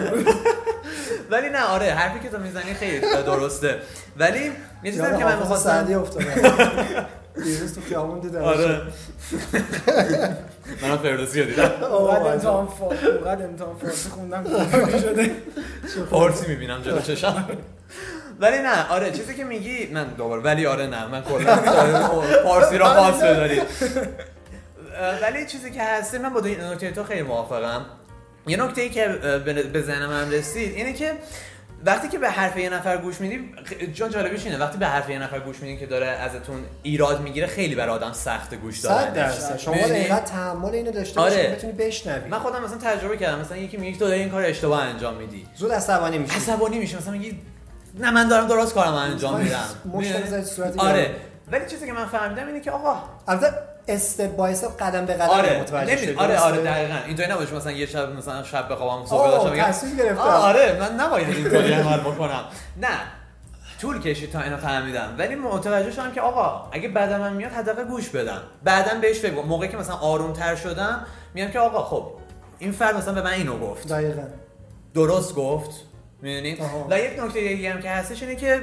Speaker 2: ولی نه آره حرفی که تو می‌زنی خیلی درسته. ولی یه چیزی که من می‌خواستم
Speaker 1: سعدی افتادم دیروز تو خیابون دیدم
Speaker 2: آره منم فردوسی رو دیدم.
Speaker 3: اونقدر امتحان فارسی اونقدر امتحان فارسی خوندم شده؟
Speaker 2: فارسی می‌بینم جلو چشم. ولی نه آره چیزی که میگی من دوباره. ولی آره نه من کلا فارسی را پاس بدارید ولی چیزی که هستی من با نکته تو خیلی موافقم. یه نکته ای که به ذهنم هم رسید اینه که وقتی که به حرف یه نفر گوش میدی جان جالبیش اینه. وقتی به حرف یه نفر گوش میدین که داره ازتون ایراد می‌گیره خیلی برای آدم سخت گوش دادن
Speaker 1: درصد. شما اینقدر تحمل اینو داشته باشی آره. بتونی بشنوی.
Speaker 2: من خودم مثلا تجربه کردم. مثلا یکی میگه تو داری این کار اشتباه انجام میدی.
Speaker 1: زود عصبانی میشی.
Speaker 2: عصبانی میشی مثلا میگی نه من دارم درست کارم انجام میدم. آره. ولی چیزی که من فهمیدم اینه که آقا
Speaker 1: البته استپ بای استپ قدم به قدم
Speaker 2: آره.
Speaker 1: متوجه شدی
Speaker 2: آره آره دقیقاً. اینطوری نباشه مثلا یه شب مثلا شب بخوابم صبح داشتم
Speaker 1: میگم
Speaker 2: آره من نباید اینطوری عمل بکنم. نه طول کشید تا اینو فهمیدم. ولی متوجه شدم که آقا اگه بعدم من میاد حداقل گوش بدم. بعدم بهش فکر موقعی که مثلا آرومتر شدم میگم که آقا خب این فرد مثلا به من اینو گفت.
Speaker 1: دقیقاً.
Speaker 2: درست گفت. می‌دونید و یک نکته دیگه هم که هستش اینه که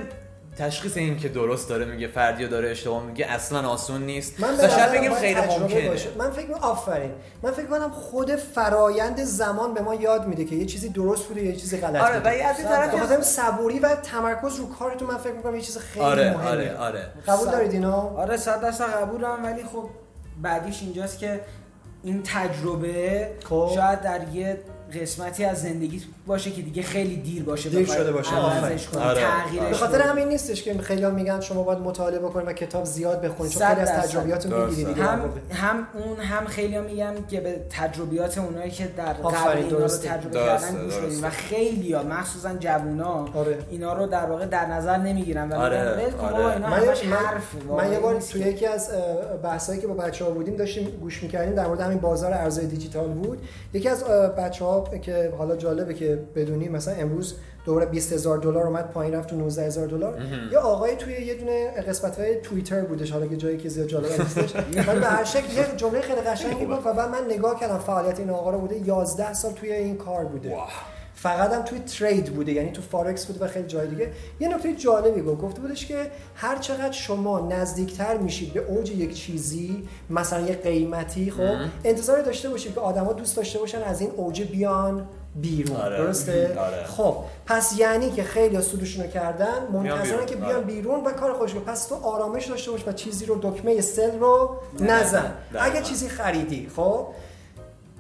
Speaker 2: تشخیص این که درست داره میگه فردی داره اشتباه میگه اصلا آسون نیست.
Speaker 1: من شاید بگیم خیلی ممکنه. من فکر می‌کنم آفرین. من فکر کنم خود فرایند زمان به ما یاد میده که یه چیزی درست بوده یه چیزی غلط
Speaker 2: آره و از این طرف
Speaker 1: صبوری و تمرکز رو کارتون من فکر می‌کنم یه چیز خیلی
Speaker 2: آره،
Speaker 1: مهمه
Speaker 2: آره آره.
Speaker 1: قبول دارید اینا
Speaker 3: آره صد درصد قبولم ولی خب بعدیش اینجاست که این تجربه خب. شاید در یه قسمتی از زندگی باشه که دیگه خیلی دیر باشه
Speaker 1: دیر شده باشه.
Speaker 2: آره.
Speaker 1: به خاطر همین نیستش که خیلی میگن شما باید مطالعه بکنید و کتاب زیاد بخونید چون خیلی از تجربیاتون می‌گیرید
Speaker 3: هم هم اون هم خیلی ها میگن که به تجربیات اونایی که در قبل اینا رو تجربه کردن گوش بدید و خیلی ها مخصوصا جوونا
Speaker 1: آره.
Speaker 3: اینا رو در واقع در نظر نمی‌گیرن. و
Speaker 2: آره. آره.
Speaker 3: اینا من,
Speaker 1: من یه بار توی یکی از بحثایی که با بچه‌ها بودیم داشتیم گوش می‌کردیم در مورد همین بازار ارزهای دیجیتال بود. یکی از بچه‌ها که حالا جالبه که بدونی مثلا امروز دوره 20 هزار دلار اومد پایین رفت تو 19 هزار دلار. یه آقای توی یه دونه قسمت های توییتر بودش حالا که جایی که زیاد جالب نیستش. ولی به هر شکل یه جمله خیلی قشنگی بود و بعد من نگاه کردم فعالیت این آقا رو بوده. 11 سال توی این کار بوده. فقط هم توی ترید بوده یعنی تو فارکس بوده و خیلی جای دیگه. یه نکته جالبی گفت گفته بودش که هر چقدر شما نزدیکتر میشید به اوج یک چیزی مثلا یه قیمتی خب انتظار داشته باشید که آدما دوست داشته باشن از این اوج بیان بیرون.
Speaker 2: آره.
Speaker 1: درسته؟
Speaker 2: آره.
Speaker 1: خب پس یعنی که خیلی سودشون رو کردن منتظرن که بیان آره. بیرون و کار خوش پس تو آرامش داشته باش و چیزی رو دکمه سل رو نزن. اگه چیزی خریدی خب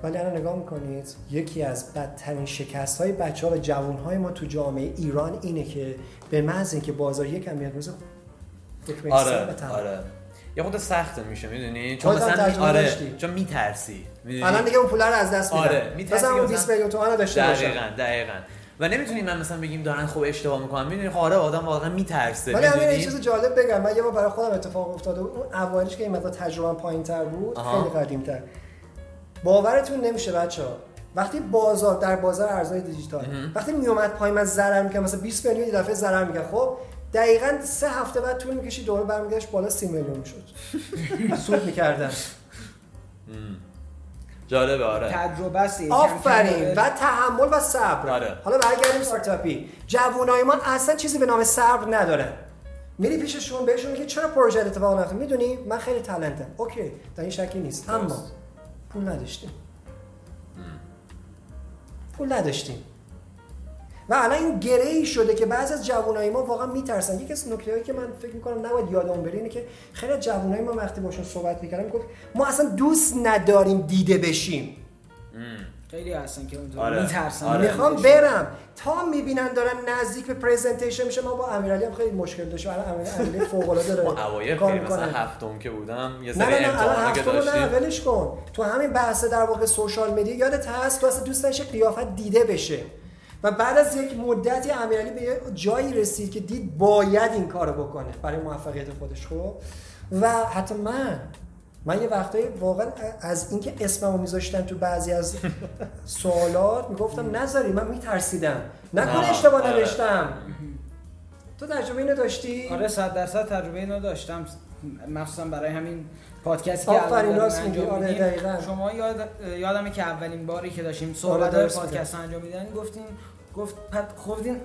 Speaker 1: ولی الان نگاه می‌کنید یکی از بدترین شکست های بچه ها و جوان های ما تو جامعه ایران اینه که به محض اینکه بازار یکم میاد روز
Speaker 2: آره آره. یه خود سخته میشه می‌دونی؟ چون مثلا آره داشتی. چون میترسی
Speaker 1: الان دیگه اون پول رو از دست میدن.
Speaker 2: آره میترسی
Speaker 1: مثلا اون 20 میلیون تومان داشته
Speaker 2: باشه دقیقاً دقیقاً. و نمی‌تونیم من مثلا بگیم دارن خوب اشتباه می‌کنن. می‌دونی؟ خب آره آدم واقعا میترسه
Speaker 1: ولی همین یه چیز جالب بگم. من یه بار برای خودم اتفاق افتاده اون اوایلش که این مقدار تجربه پایینتر بود خیلی قدیمتر. باورتون نمیشه بچه ها وقتی بازار در بازار ارزهای دیجیتال وقتی میومد پایین از ضرر می‌کنه مثلا 20 میلیون یه دفعه ضرر می‌کنه خب دقیقا سه هفته بعد طول می‌کشید دوباره برمیگشت بالا 30 میلیون می‌شد. سود می‌کردن.
Speaker 2: جالبه آره.
Speaker 3: تجربه است.
Speaker 1: آفرین. و تحمل و صبر.
Speaker 2: آره.
Speaker 1: حالا برگردیم استارتاپی جوانای ما اصلا چیزی به نام صبر ندارن میری پیششون بهشون میگی چرا پروژه اتفاق نیفتاد می‌دونی؟ من خیلی تالنتم. اوکی. در این شکی نیست. اما پول نداشتیم. پول نداشتیم. و الان این گره ای شده که بعضی از جوانای ما واقعا میترسن. یکی از نکتهایی که من فکر می‌کنم نباید یادمون بره اینه که خیلی از جوانای ما وقتی باشون صحبت می‌کردم می‌گفت ما اصلا دوست نداریم دیده بشیم.
Speaker 3: خیلی هستن که اونجا آره. میترسن.
Speaker 1: آره. می‌خوام برم. تا می‌بینن دارن نزدیک به پرزنتیشن میشه ما با امیرعلی هم خیلی مشکل داشتیم. الان امیرعلی فوق العاده داره
Speaker 2: اوایل خیلی مثلا هفتم که بودم یه سری امتحانا که
Speaker 1: داشتیم نه ولش کن. تو همین بحث در واقع سوشال مدیا یادت هست تو اصلا دوست داشتی قیافت دیده بشه؟ و بعد از یک مدتی امیرعلی به جایی رسید که دید باید این کارو بکنه برای موفقیت خودش خب؟ و حتی من من یه وقتایی واقعا از اینکه اسممو میذاشتن تو بعضی از سوالات می‌گفتم نذاری من میترسیدم. نکنه اشتباه آره. نوشتم. تو تجربه اینو داشتی؟
Speaker 3: آره صد درصد تجربه اینو داشتم. مخصوصا برای همین پادکست
Speaker 1: که آفرین راست میگی. آره دقیقاً.
Speaker 3: شما یاد یادمه که اولین باری که داشتیم صحبت آره پادکست انجام میدن گفتین گفت گفتین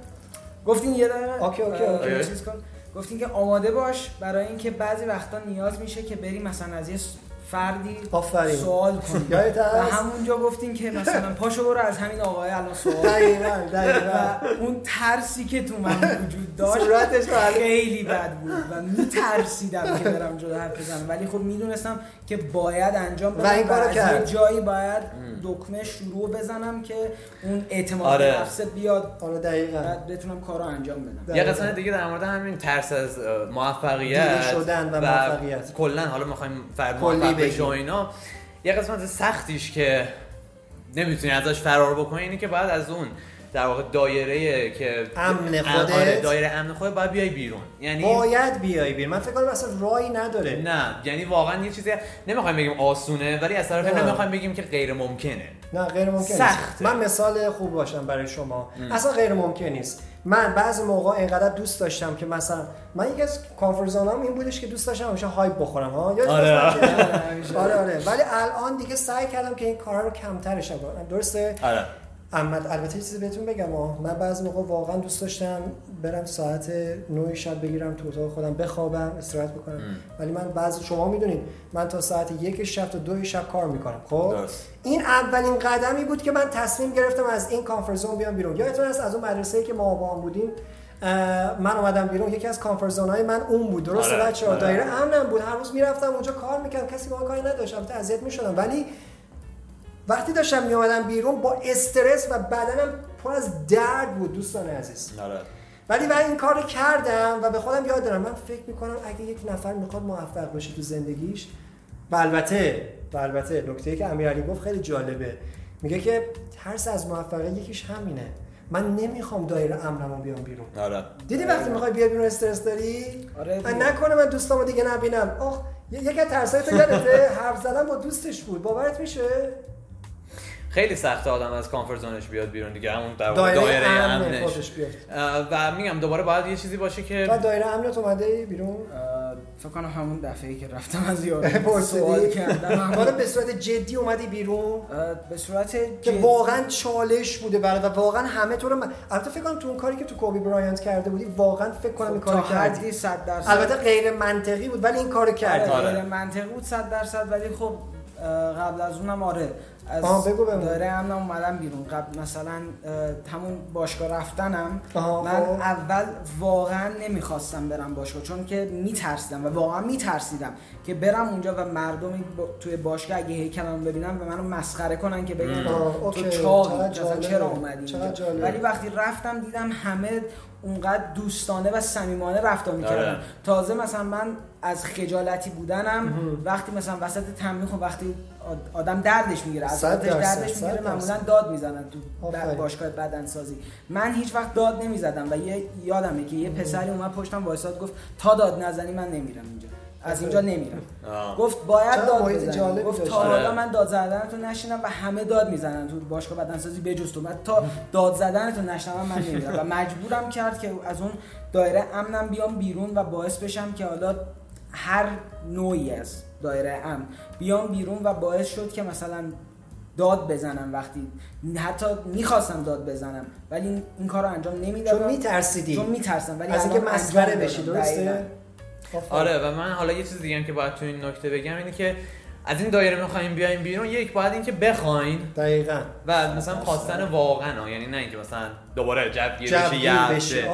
Speaker 3: گفتین یه دقیقه.
Speaker 1: okay okay okay.
Speaker 3: چیز کن. گفتین که آماده باش برای اینکه بعضی وقتا نیاز میشه که بری مثلا از یه فردی
Speaker 1: آفرین.
Speaker 3: سوال کنی
Speaker 1: و
Speaker 3: همونجا گفتیم که مثلا پاشو برو از همین آقای الان سوال.
Speaker 1: دقیقاً دقیقاً.
Speaker 3: و اون ترسی که تو من وجود داشت خیلی بد بود و میترسیدم که برم جلو حرف بزنم. ولی خب می‌دونستم که باید انجام بدم
Speaker 1: و این کارو کرد.
Speaker 3: جایی باید دکمه شروع بزنم که اون اعتماد آره. نفس بیاد.
Speaker 1: آره دقیقاً.
Speaker 3: بعد بتونم کارو انجام بدم.
Speaker 2: یه قسمت دیگه در مورد همین ترس از موفقیت
Speaker 1: شدن و, موفقیت.
Speaker 2: کلا حالا می‌خوایم فرد بشه و اینا. یه قسمت سختیش که نمی‌تونی ازش فرار بکنی اینه که بعد از اون در واقع دایره که
Speaker 1: امن خودت.
Speaker 2: آره دایره امن خودت باید بیای بیرون.
Speaker 1: یعنی باید بیای بیرون. من فکر کنم اصلا راهی نداره.
Speaker 2: نه یعنی واقعا یه چیزی نمی‌خوایم بگیم آسونه ولی از طرف نمی‌خوایم بگیم که غیر ممکنه.
Speaker 1: نه غیر ممکنه
Speaker 2: سخت
Speaker 1: من مثال خوب باشم برای شما. ام. اصلا غیر ممکن نیست. من بعضی موقع اینقدر دوست داشتم که مثلا من یکی از کانفرزونام این بودش که دوست داشتم همیشه هایپ بخورم ها؟
Speaker 2: آره.
Speaker 1: آره آره. ولی الان دیگه سعی کردم که این کارا رو کمترش کنم. درسته؟
Speaker 2: آره.
Speaker 1: احمد البته چیزی بهتون بگم من بعضی موقع واقعا دوست داشتم برم ساعت 9 شب بگیرم تو اتاق خودم بخوابم استراحت بکنم. ولی من بعضی شما می‌دونید من تا ساعت یک شب تا دو شب کار می‌کنم خب؟ این اولین قدمی بود که من تصمیم گرفتم از این comfort zone بیام بیرون. یادتون هست از اون مدرسه‌ای که ما با هم بودیم من اومدم بیرون یکی از comfort zone های من اون بود. درست آره. بچه‌ها. دایره امنم بود. هر روز می‌رفتم اونجا کار می‌کردم کسی باهام کاری نداشت البته اذیت می‌شدم. ولی وقتی داشتم میومدم بیرون با استرس و بدنم پر از درد بود دوستان عزیز.
Speaker 2: آره.
Speaker 1: ولی من این کار کردم و به خودم یاد دارم. من فکر می‌کنم اگه یک نفر می‌خواد موفق باشه تو زندگیش و البته و البته نکته که امیرعلی گفت خیلی جالبه. میگه که ترس از موفقیت یکیش همینه. من نمی‌خوام دایره امنمو بیام بیرون.
Speaker 2: آره.
Speaker 1: دیدی وقتی می‌خوای بیای بیرون استرس داری؟
Speaker 3: آره
Speaker 1: نکنه من دوستامو دیگه نبینم. آخ یکی از ترسای تو یادته؟ حرف زدن با دوستش بود. باورت میشه؟
Speaker 2: خیلی سخته آدم از کامفورت زونش بیاد بیرون دیگه همون در دایره, دایره امنش. و میگم دوباره باید یه چیزی باشه که
Speaker 1: بعد دایره امنت اومده بیرون.
Speaker 3: فکر کنم همون دفعه که رفتم از یارو سوال کردم.
Speaker 1: حالا به صورت جدی اومدی بیرون؟
Speaker 3: به صورت
Speaker 1: که واقعا چالش بوده برای و واقعا همه تو رو من... البته فکر کنم تو اون کاری که تو کوبی برایانت کرده بودی واقعا فکر کنم این
Speaker 3: خب،
Speaker 1: کارو کردی.
Speaker 3: 100 درصد.
Speaker 1: البته غیر منطقی بود ولی این کارو کردی.
Speaker 3: آره غیر منطقی بود 100 درصد. ولی خب قبل از اونم آره.
Speaker 1: از بگو
Speaker 3: داره هم اومدم بیرون. قبل مثلا همون باشگاه رفتنم. من خب. اول واقعا نمی‌خواستم برم باشگاه چون که میترسیدم و واقعا میترسیدم که برم اونجا و مردم توی باشگاه اگه هیکلم ببینن و منو مسخره کنن که بگن تو چاقی. چرا اومدی ولی وقتی رفتم دیدم همه اونقدر دوستانه و صمیمانه رفتار می‌کردن. آره. تازه مثلا من از خجالتی بودنم وقتی مثلا وسط تمرین خب وقتی آدم دردش می‌گیره. از دردش می‌گیره معمولا داد می‌زنن تو باشگاه بدنسازی. من هیچ وقت داد نمی‌زدم و یه یادمه که یه پسری اومد پشتم وایساد گفت تا داد نزنی من نمیرم اینجا. از اینجا نمیرم. گفت باید داد بزنی گفت تا حالا آره. من داد زدن تو نشینم و همه داد می‌زنن. تو باشگاه بدنسازی بجز تو من تا داد زدن تو نشنم من نمیرم. و مجبورم کرد که از اون دایره امنم بیام بیرون و باعث بشم که حالا هر نوعی از دایره امن بیام بیرون و باعث شد که مثلا داد بزنم وقتی حتی می‌خواستم داد بزنم. ولی این کار رو انجام نمی‌دادم.
Speaker 1: چون میترسیدی.
Speaker 3: چون میترسم. ولی
Speaker 1: از اینکه مسخره بشی درسته؟
Speaker 2: آره و من حالا یه چیز دیگه هم که باید تو این نکته بگم اینه که از این دایره می‌خوایم بیایم بیرون یک باید اینکه بخواین.
Speaker 1: دقیقا.
Speaker 2: و مثلا خواستن واقعا یعنی نه اینکه مثلا دوباره جوگیر
Speaker 1: بشه یه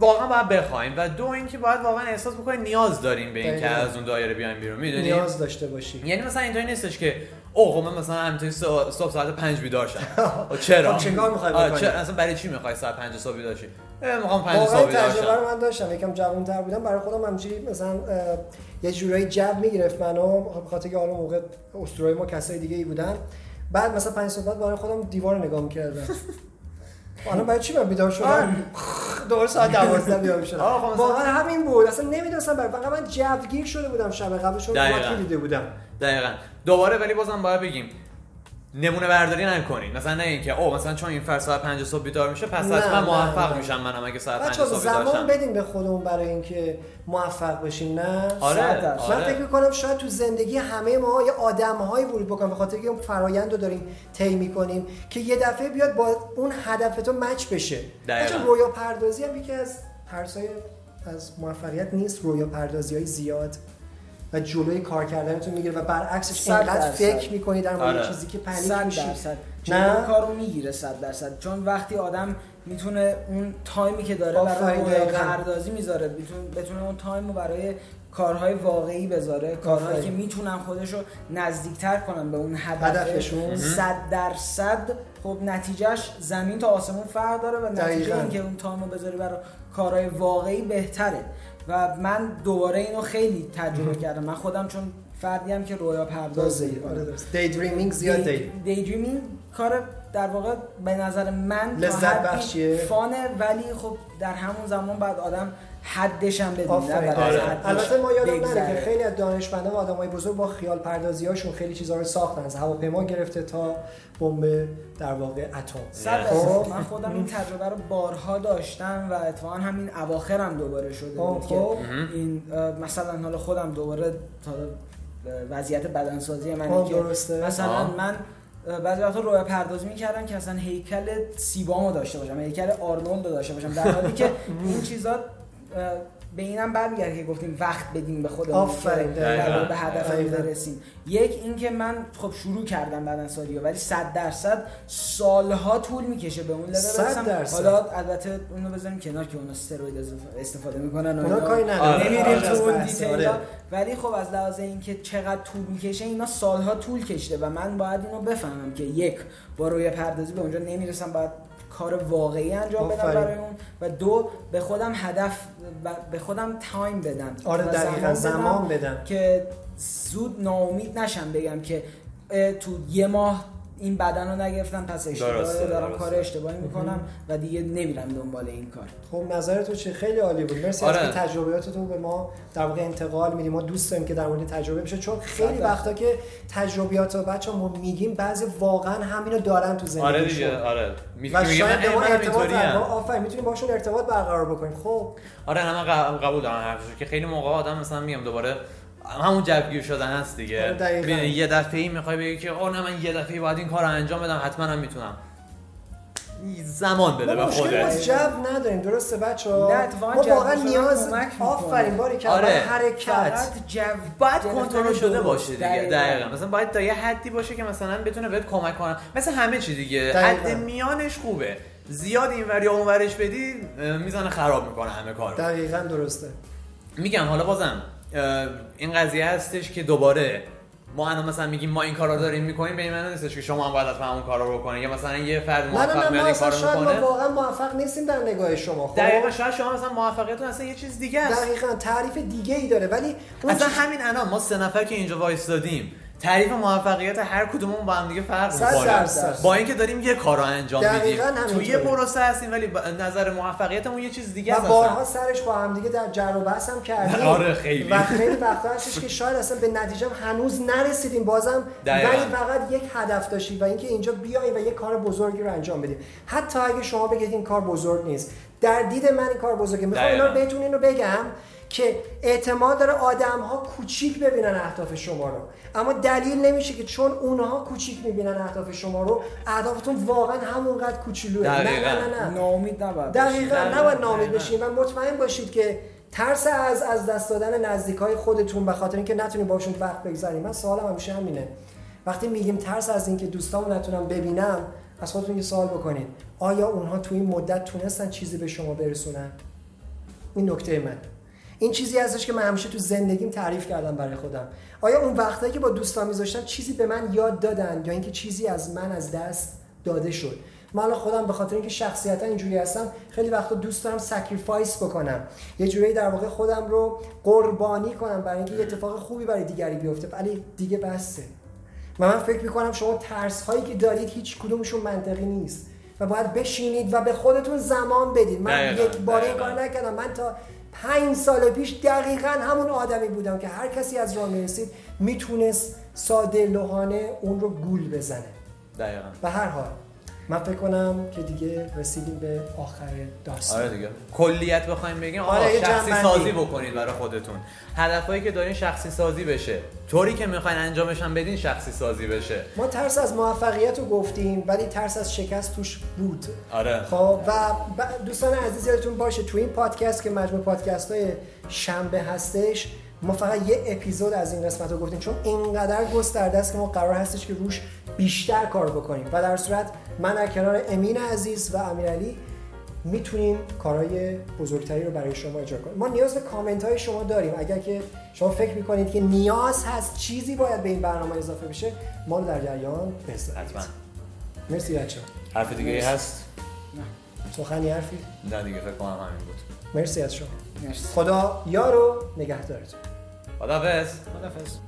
Speaker 2: واقعا باید بخوایم و دو اینکه باید واقعا احساس بکنید نیاز داریم به اینکه از اون دایره بیایم بیرون می‌دونی؟
Speaker 1: نیاز داشته باشی.
Speaker 2: یعنی مثلا اینطوری نیستش که اوه خب من مثلا همینطوری صبح ساعت 5 بیدار شم. چرا؟
Speaker 1: خب چیکار می‌خوای بکنی؟
Speaker 2: چرا؟ اصلا برای چی می‌خوای ساعت 5 صبح بیدار شی؟ می‌خوام 5 صبح بیدار
Speaker 1: شم. رو من داشتم یکم جوان‌تر بودم. برای خودم همینجوری مثلا یه جورایی جو می‌گرفت منو به خاطر که حالا موقع اسطورای ما کسای دیگه ای بودن. بعد مثلا 5 صبح برای خودم دیوار نگاه می‌کردم. الان برای چی من بیدار شدم؟ دوباره ساعت 12 بیام شدم. خب واقعا همین بود. اصلا نمی‌دونستم فقط من جوگیر شده بودم شب قبلش رو دیده بودم.
Speaker 2: دقیقاً. دوباره ولی بازم باید بگیم نمونه برداری نکنین مثلا نه اینکه او مثلا چون این فرد ساعت 5 صبح بیدار میشه پس حتما موفق میشم منم اگه ساعت 5 صبح بیدار
Speaker 1: زمان بدیم به خودمون برای اینکه موفق بشیم نه؟
Speaker 2: آره,
Speaker 1: آره. من فکر می‌کنم شاید تو زندگی همه ما یه آدمهایی ورود بکنیم به خاطر که اون فرایند رو داریم طی می‌کنیم که یه دفعه بیاد با اون هدف تو مچ بشه. چون رویا پردازی هم یکی از ترسای از موفقیت نیست رویا پردازی های زیاد. و جلوی کار کردنتون می‌گیره و برعکسش اینقدر فکر می‌کنی در مورد آره. چیزی که پنیک میشی
Speaker 3: درصد. نه؟ کارو می‌گیره 100 درصد. چون وقتی آدم می‌تونه اون تایمی که داره برای رویاپردازی می‌ذاره بتونه اون تایم رو برای کارهای واقعی بذاره. کارهایی که می‌تونن خودشو نزدیکتر کنن به اون هدفشون. 100 درصد خب نتیجهش زمین تا آسمون فرق داره و نتیجه اینکه اون تایم رو بذاری برای کارهای واقعی بهتره. و من دوباره اینو خیلی تجربه کردم. من خودم چون فردی هم که رویا پردازه
Speaker 1: daydreaming زیاد
Speaker 3: day daydreaming کار در واقع به نظر من
Speaker 1: لذت بخشیه.
Speaker 3: فانه ولی خب در همون زمان بعد آدم حدش هم بدونه
Speaker 1: آره. البته ما یادم نره که خیلی از دانشمندان و آدمای بزرگ با خیال پردازی هاشون خیلی چیزا رو ساختن. از هواپیما گرفته تا بمب در واقع اتم.
Speaker 3: خب. من خودم این تجربه رو بارها داشتم و اتفاقا همین اواخرم دوباره شده بود که خب. این مثلا حالا خودم دوباره تا وضعیت بدنسازی من
Speaker 1: درسته.
Speaker 3: مثلا من بعضی وقتا رویا پردازی می‌کردن که اصلا هیکل سیبامو داشته باشم هیکل آرنولد داشته باشم در حالی که این چیزا به اینم برمیگرده که گفتیم وقت بدیم به خودمون
Speaker 1: آفرین
Speaker 3: به هدف برسیم. یک اینکه من خب شروع کردم بعدن سالیو ولی 100 درصد سالها طول می‌کشه به اون لول برسم. حالا البته اونو بذاریم کنار که اونا استروید استفاده می‌کنن
Speaker 1: اونا کاری
Speaker 3: نمیریم آره، تو اون دیتیل ولی خب از لحاظ اینکه چقدر طول می‌کشه اینا سالها طول کشیده و من باید اینو بفهمم که یک با روی پردازی به اونجا نمی‌رسم باید کار واقعی انجام بدم برای اون و دو به خودم هدف به خودم تایم بدم
Speaker 1: آره دقیقا زمان بدم
Speaker 3: که زود ناامید نشم بگم که تو یه ماه این بدن رو نگرفتم پس اشتباه دارم کار اشتباهی می‌کنم و دیگه نمیرم دنبال این کار.
Speaker 1: خب نظر تو چه؟ خیلی عالی بود. مرسی آره. از تجربیات تو به ما در واقع انتقال میدیم ما دوست داریم که در مورد تجربه بشه چون خیلی وقتا که تجربیات رو بچه ما میگیم بعضی واقعا همینو دارن تو زندگی
Speaker 2: آره دیگه آره.
Speaker 1: و شاید به ما ارتباط آفرین می‌تونیم باشون ارتباط برقرار بکنیم. خب.
Speaker 2: آره من قبول دارم. که خیلی موقع آدم مثلا میام دوباره همون جوگیر شدن هست دیگه.
Speaker 1: آره،
Speaker 2: یه دفعه ای می‌خوای بگی که آه نه من یه دفعه باید این کار رو انجام بدم حتما هم می‌تونم. زمان بده به خودت.
Speaker 1: جو نداریم درسته بچه ها ما واقعا نیاز آفرین باری که
Speaker 2: آره.
Speaker 1: حرکت.
Speaker 3: جو
Speaker 2: باید کنترل شده باشه دیگه. دقیقا. مثلا باید تا یه حدی باشه که مثلا بتونه بهت کمک کنه. مثل همه چی دیگه. حد میانش خوبه. زیاد اینور یا اونورش بدی می‌زنه خراب می‌کنه همه کارو.
Speaker 1: دقیقا درسته.
Speaker 2: میگم حالا بازم این قضیه هستش که دوباره ما الان مثلا میگیم ما این کارا رو داریم می‌کنیم به این معنی نیستش که شما هم باید حتما اون کارا رو بکنید یا مثلا یه فرد موفق میاد این کارو
Speaker 1: می‌کنه ما واقعا موفق نیستیم در نگاه شما
Speaker 2: خب؟ دقیقاً شاید شما مثلا موفقیتتون اصلا یه چیز دیگه است.
Speaker 1: دقیقاً تعریف دیگه ای داره ولی
Speaker 2: اصلا همین الان ما سه نفر که اینجا وایسادیم تعریف موفقیت هر کدوممون با هم دیگه فرق می‌کنه. با اینکه داریم یه کارو انجام میدیم. تو یه پروسه هستیم ولی نظر موفقیتمون یه چیز دیگه
Speaker 1: است بارها سرش با هم دیگه در جر و بحث هم کردیم.
Speaker 2: آره خیلی.
Speaker 1: و خیلی وقتا هستش که شاید اصلا به نتیجه هنوز نرسیدیم. بازم ولی فقط یک هدف داشتیم و اینکه اینجا بیایم و یه کار بزرگی رو انجام بدیم. حتی اگه شما بگید این کار بزرگ نیست. در دید من این کار بزرگه. می‌خوام اینا رو بهتون اینو بگم. که اعتماد داره آدم ها کوچیک ببینن اهداف شما رو. اما دلیل نمیشه که چون اونها کوچیک می‌بینن اهداف شما رو اهدافتون واقعا همونقدر کوچولوه.
Speaker 2: نه
Speaker 3: نه نه نه ناامید نباید
Speaker 1: دقیقا نباید ناامید بشین. و مطمئن باشید که ترس از از دست دادن نزدیک های خودتون به خاطر اینکه نتونید باشون وقت بگذاریم من سوالم همیشه همینه. وقتی میگیم ترس از اینکه دوستامو نتونم ببینم از خودتون یه سوال بکنید. آیا اونها تو این مدت تونستن چیزی به شما برسونن؟ این نکته من. این چیزی هستش که من همیشه تو زندگیم تعریف کردم برای خودم. آیا اون وقتایی که با دوستان میذاشتم چیزی به من یاد دادن یا اینکه چیزی از من از دست داده شد؟ من خودم به خاطر اینکه شخصیتا اینجوری هستم خیلی وقتا دوست دارم sacrifice بکنم. یه جوری در واقع خودم رو قربانی کنم برای اینکه یه اتفاق خوبی برای دیگری بیفته. ولی دیگه بسه و من فکر می‌کنم شما ترس هایی که دارید هیچ کدومشون منطقی نیست. و باید بشینید و به خودتون زمان بدید. من یک بار این کار نکردم. من تا پنج سال پیش دقیقا همون آدمی بودم که هر کسی از راه می‌رسید می‌تونست ساده لوحانه اون رو گول بزنه.
Speaker 2: دقیقا.
Speaker 1: به هر حال. من فکر کنم که دیگه رسیدیم به آخر داستان.
Speaker 2: آره دیگه. کلیت بخوایم بگیم آره شخصی سازی بکنید برای خودتون. هدفهایی که دارین شخصی سازی بشه. طوری که می‌خواین انجامش هم بدین شخصی سازی بشه.
Speaker 1: ما ترس از موفقیت رو گفتیم ولی ترس از شکست توش بود.
Speaker 2: آره.
Speaker 1: خب و دوستان عزیز یادتون باشه تو این پادکست که مجموع پادکست های شنبه هستش ما فقط یه اپیزود از این قسمت رو گفتیم چون اینقدر گسترده است که ما قرار هستش که روش بیشتر کار بکنیم. و در صورت من در کنار امین عزیز و امیرعلی می‌تونیم کارهای بزرگتری رو برای شما اجرا کنیم. ما نیاز به کامنت های شما داریم. اگر که شما فکر می‌کنید که نیاز هست چیزی باید به این برنامه اضافه بشه ما رو در جریان بذارید مرسی بچه
Speaker 2: حرف دیگه ای هست؟
Speaker 1: نه. سخنی حرفی؟
Speaker 2: نه دیگه فکر کنم همین بود.
Speaker 1: مرسی از شما. مرسی. خدا یارو نگهدارتون
Speaker 2: خدافظ
Speaker 3: خدافظ